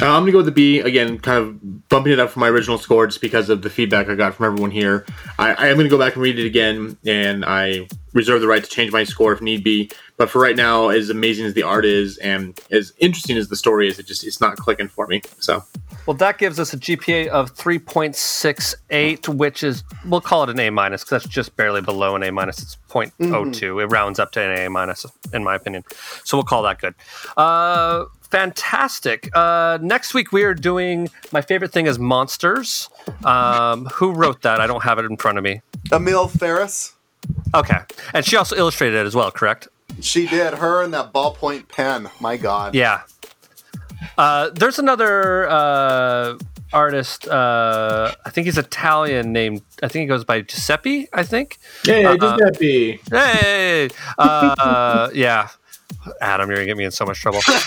[SPEAKER 6] Uh, I'm gonna go with the B again, kind of bumping it up from my original score just because of the feedback I got from everyone here. I, I am gonna go back and read it again, and I reserve the right to change my score if need be. But for right now, as amazing as the art is and as interesting as the story is, it just it's not clicking for me. So
[SPEAKER 2] Well, that gives us a GPA of 3.68, which is, we'll call it an A minus because that's just barely below an A minus. It's 0.02. It rounds up to an A minus, in my opinion. So we'll call that good. Uh, fantastic. Uh, next week we are doing my favorite thing is monsters. Um, who wrote that? I don't have it in front of me.
[SPEAKER 4] Emil Ferris.
[SPEAKER 2] Okay, and she also illustrated it as well, correct?
[SPEAKER 4] She did. Her and that ballpoint pen. My God.
[SPEAKER 2] Yeah. Uh, there's another uh, artist. Uh, I think he's Italian. Named I think he goes by Giuseppe. I think.
[SPEAKER 6] Hey,
[SPEAKER 2] Uh,
[SPEAKER 6] Giuseppe.
[SPEAKER 2] Hey. Uh, yeah. Adam, you're gonna get me in so much trouble.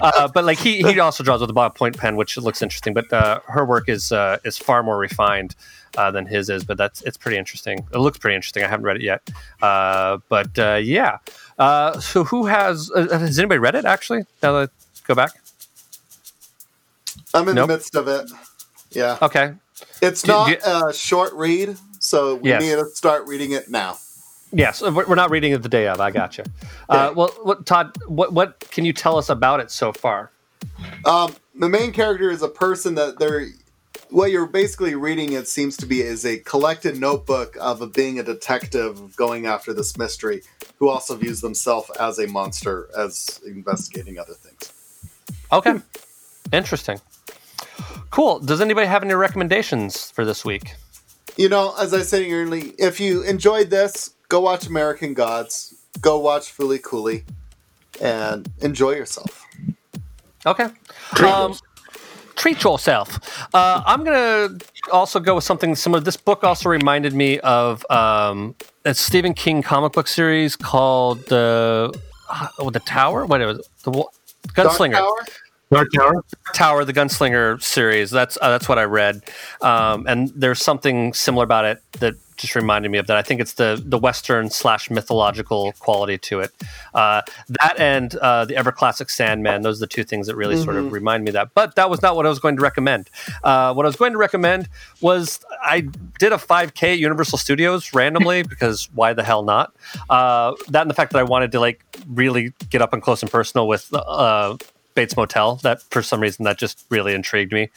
[SPEAKER 2] uh, but like he, he also draws with a ballpoint pen, which looks interesting. But uh, her work is uh, is far more refined uh, than his is. But that's it's pretty interesting. It looks pretty interesting. I haven't read it yet. Uh, but uh, yeah. Uh, so who has uh, has anybody read it actually? Now that I go back.
[SPEAKER 4] I'm in
[SPEAKER 2] Nope.
[SPEAKER 4] the midst of it. Yeah.
[SPEAKER 2] Okay.
[SPEAKER 4] It's
[SPEAKER 2] Do-
[SPEAKER 4] not
[SPEAKER 2] do-
[SPEAKER 4] a short read, so we
[SPEAKER 2] Yes.
[SPEAKER 4] need to start reading it now.
[SPEAKER 2] Yes, we're we're not reading it the day of. I got you. Uh, well, what, Todd, what what can you tell us about it so far?
[SPEAKER 4] Um, the main character is a person that they're. What you're basically reading, it seems to be, is a collected notebook of a, being a detective going after this mystery, who also views themselves as a monster, as investigating other things.
[SPEAKER 2] Okay. Interesting. Cool. Does anybody have any recommendations for this week?
[SPEAKER 4] You know, as I said earlier, if you enjoyed this, go watch American Gods, go watch Fooly Cooley, and enjoy yourself.
[SPEAKER 2] Okay. Um, treat yourself. Uh, I'm gonna also go with something similar. This book also reminded me of um, a Stephen King comic book series called the uh, the Tower. What it was the wa-
[SPEAKER 4] Dark
[SPEAKER 2] Gunslinger.
[SPEAKER 4] Tower?
[SPEAKER 6] Dark Tower.
[SPEAKER 2] Tower, the Gunslinger series. That's uh, that's what I read, um, and there's something similar about it that just reminded me of that. I think it's the the Western slash mythological quality to it. Uh, that and uh, the ever classic Sandman. Those are the two things that really sort of remind me of that. But that was not what I was going to recommend. Uh, what I was going to recommend was I did a 5K at Universal Studios randomly because why the hell not? Uh, that and the fact that I wanted to like really get up and close and personal with. Uh, Bates Motel. That for some reason that just really intrigued me.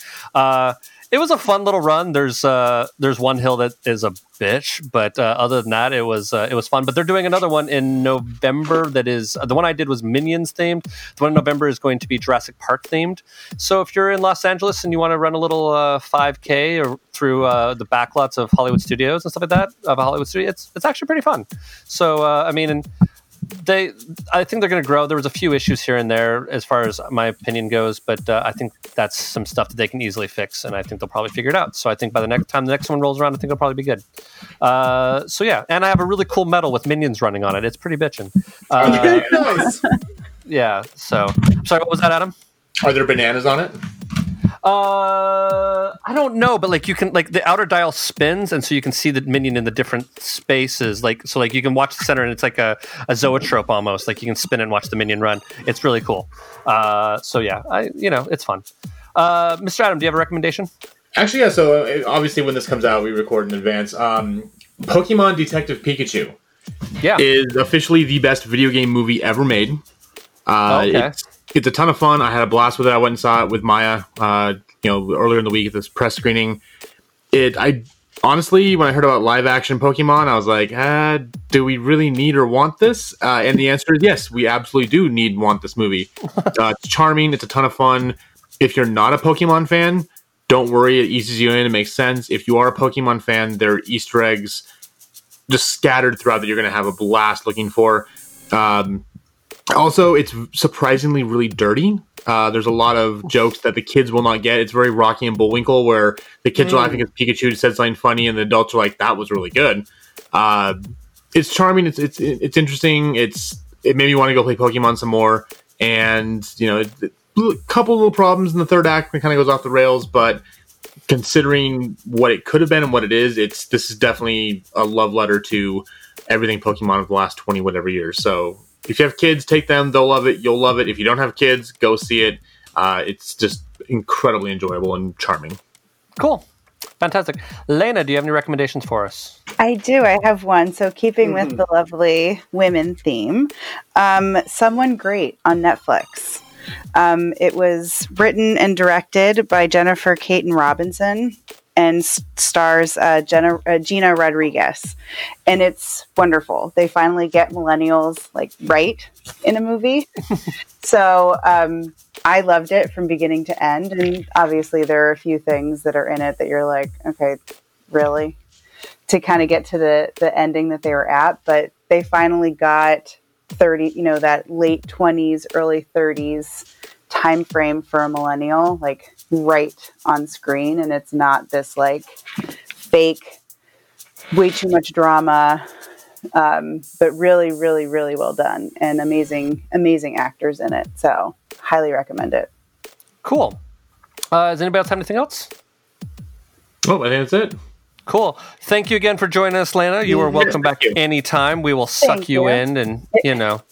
[SPEAKER 2] Uh, it was a fun little run. There's uh, there's one hill that is a bitch, but uh, other than that, it was uh, it was fun. But they're doing another one in November. That is the one I did was Minions themed. The one in November is going to be Jurassic Park themed. So if you're in Los Angeles and you want to run a little uh, 5K or through uh, the backlots of Hollywood studios and stuff like that of a Hollywood studio, it's it's actually pretty fun. So uh, I mean. And, they i think they're going to grow there was a few issues here and there as far as my opinion goes but uh, i think that's some stuff that they can easily fix and i think they'll probably figure it out so i think by the next time the next one rolls around i think it'll probably be good uh, so yeah and i have a really cool medal with minions running on it it's pretty bitching. uh,
[SPEAKER 4] nice.
[SPEAKER 2] yeah so sorry what was that adam
[SPEAKER 6] Are there bananas on it?
[SPEAKER 2] Uh, I don't know, but like you can like the outer dial spins, and so you can see the minion in the different spaces. Like so, like you can watch the center, and it's like a, a zoetrope almost. Like you can spin and watch the minion run. It's really cool. Uh, so yeah, I you know it's fun. Uh, Mr. Adam, do you have a recommendation?
[SPEAKER 6] Actually, yeah. So uh, obviously, when this comes out, we record in advance. Um, Pokemon Detective Pikachu
[SPEAKER 2] Yeah.
[SPEAKER 6] is officially the best video game movie ever made. Uh,
[SPEAKER 2] okay.
[SPEAKER 6] it's, it's a ton of fun. I had a blast with it. I went and saw it with Maya. Uh, you know, earlier in the week at this press screening. It, I honestly, when I heard about live action Pokemon, I was like, ah, do we really need or want this? Uh, and the answer is yes, we absolutely do need and want this movie. uh, it's charming. It's a ton of fun. If you're not a Pokemon fan, don't worry. It eases you in. It makes sense. If you are a Pokemon fan, there are Easter eggs just scattered throughout that you're going to have a blast looking for. Um, also, it's surprisingly really dirty. Uh, there's a lot of jokes that the kids will not get. It's very Rocky and Bullwinkle, where the kids are laughing because Pikachu said something funny, and the adults are like, "That was really good." Uh, it's charming. It's it's it's interesting. It's it made me want to go play Pokemon some more. And you know, a couple little problems in the third act that kind of goes off the rails, but considering what it could have been and what it is, it's this is definitely a love letter to everything Pokemon of the last twenty whatever years. So if you have kids, take them; they'll love it. You'll love it. If you don't have kids, go see it. Uh, it's just incredibly enjoyable and charming.
[SPEAKER 2] Cool. Fantastic. Lena, do you have any recommendations for us?
[SPEAKER 3] I do. I have one. So, keeping with the lovely women theme, um, Someone Great on Netflix. Um, it was written and directed by Jennifer Kaytin Robinson. And stars uh, Jenna, uh, Gina Rodriguez, and it's wonderful. They finally get millennials like right in a movie, so um, I loved it from beginning to end. And obviously, there are a few things that are in it that you're like, okay, really, to kind of get to the the ending that they were at, but they finally got 30 you know that late 20s early 30s time frame for a millennial. Like right on screen and it's not this like fake way too much drama um, but really really really well done and amazing amazing actors in it so highly recommend it
[SPEAKER 2] Cool. Uh, does anybody else have anything else?
[SPEAKER 6] Oh, I think that's it.
[SPEAKER 2] Cool. Thank you again for joining us, Lana. You are welcome back anytime. We will suck you,
[SPEAKER 3] you.
[SPEAKER 2] in, and you know,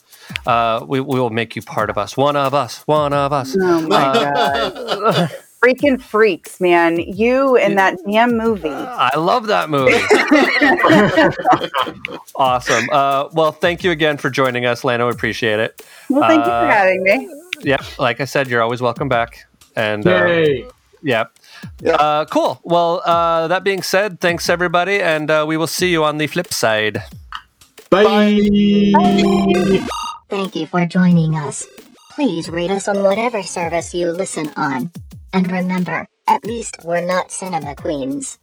[SPEAKER 2] uh, we, we will make you part of us. One of us. One of us.
[SPEAKER 3] oh my god freaking freaks man you in that damn movie
[SPEAKER 2] I love that movie. awesome. Uh, well, thank you again for joining us, Lana. We appreciate it.
[SPEAKER 3] well thank you
[SPEAKER 2] Uh,
[SPEAKER 3] for having me
[SPEAKER 2] Yep. Like I said, you're always welcome back. And uh,
[SPEAKER 6] Yay!
[SPEAKER 2] yeah.
[SPEAKER 4] Yeah.
[SPEAKER 2] Uh, cool. Well, uh, that being said, thanks everybody, and uh, we will see you on the flip side.
[SPEAKER 6] Bye.
[SPEAKER 1] Thank you for joining us. Please rate us on whatever service you listen on. And remember, at least we're not cinema queens.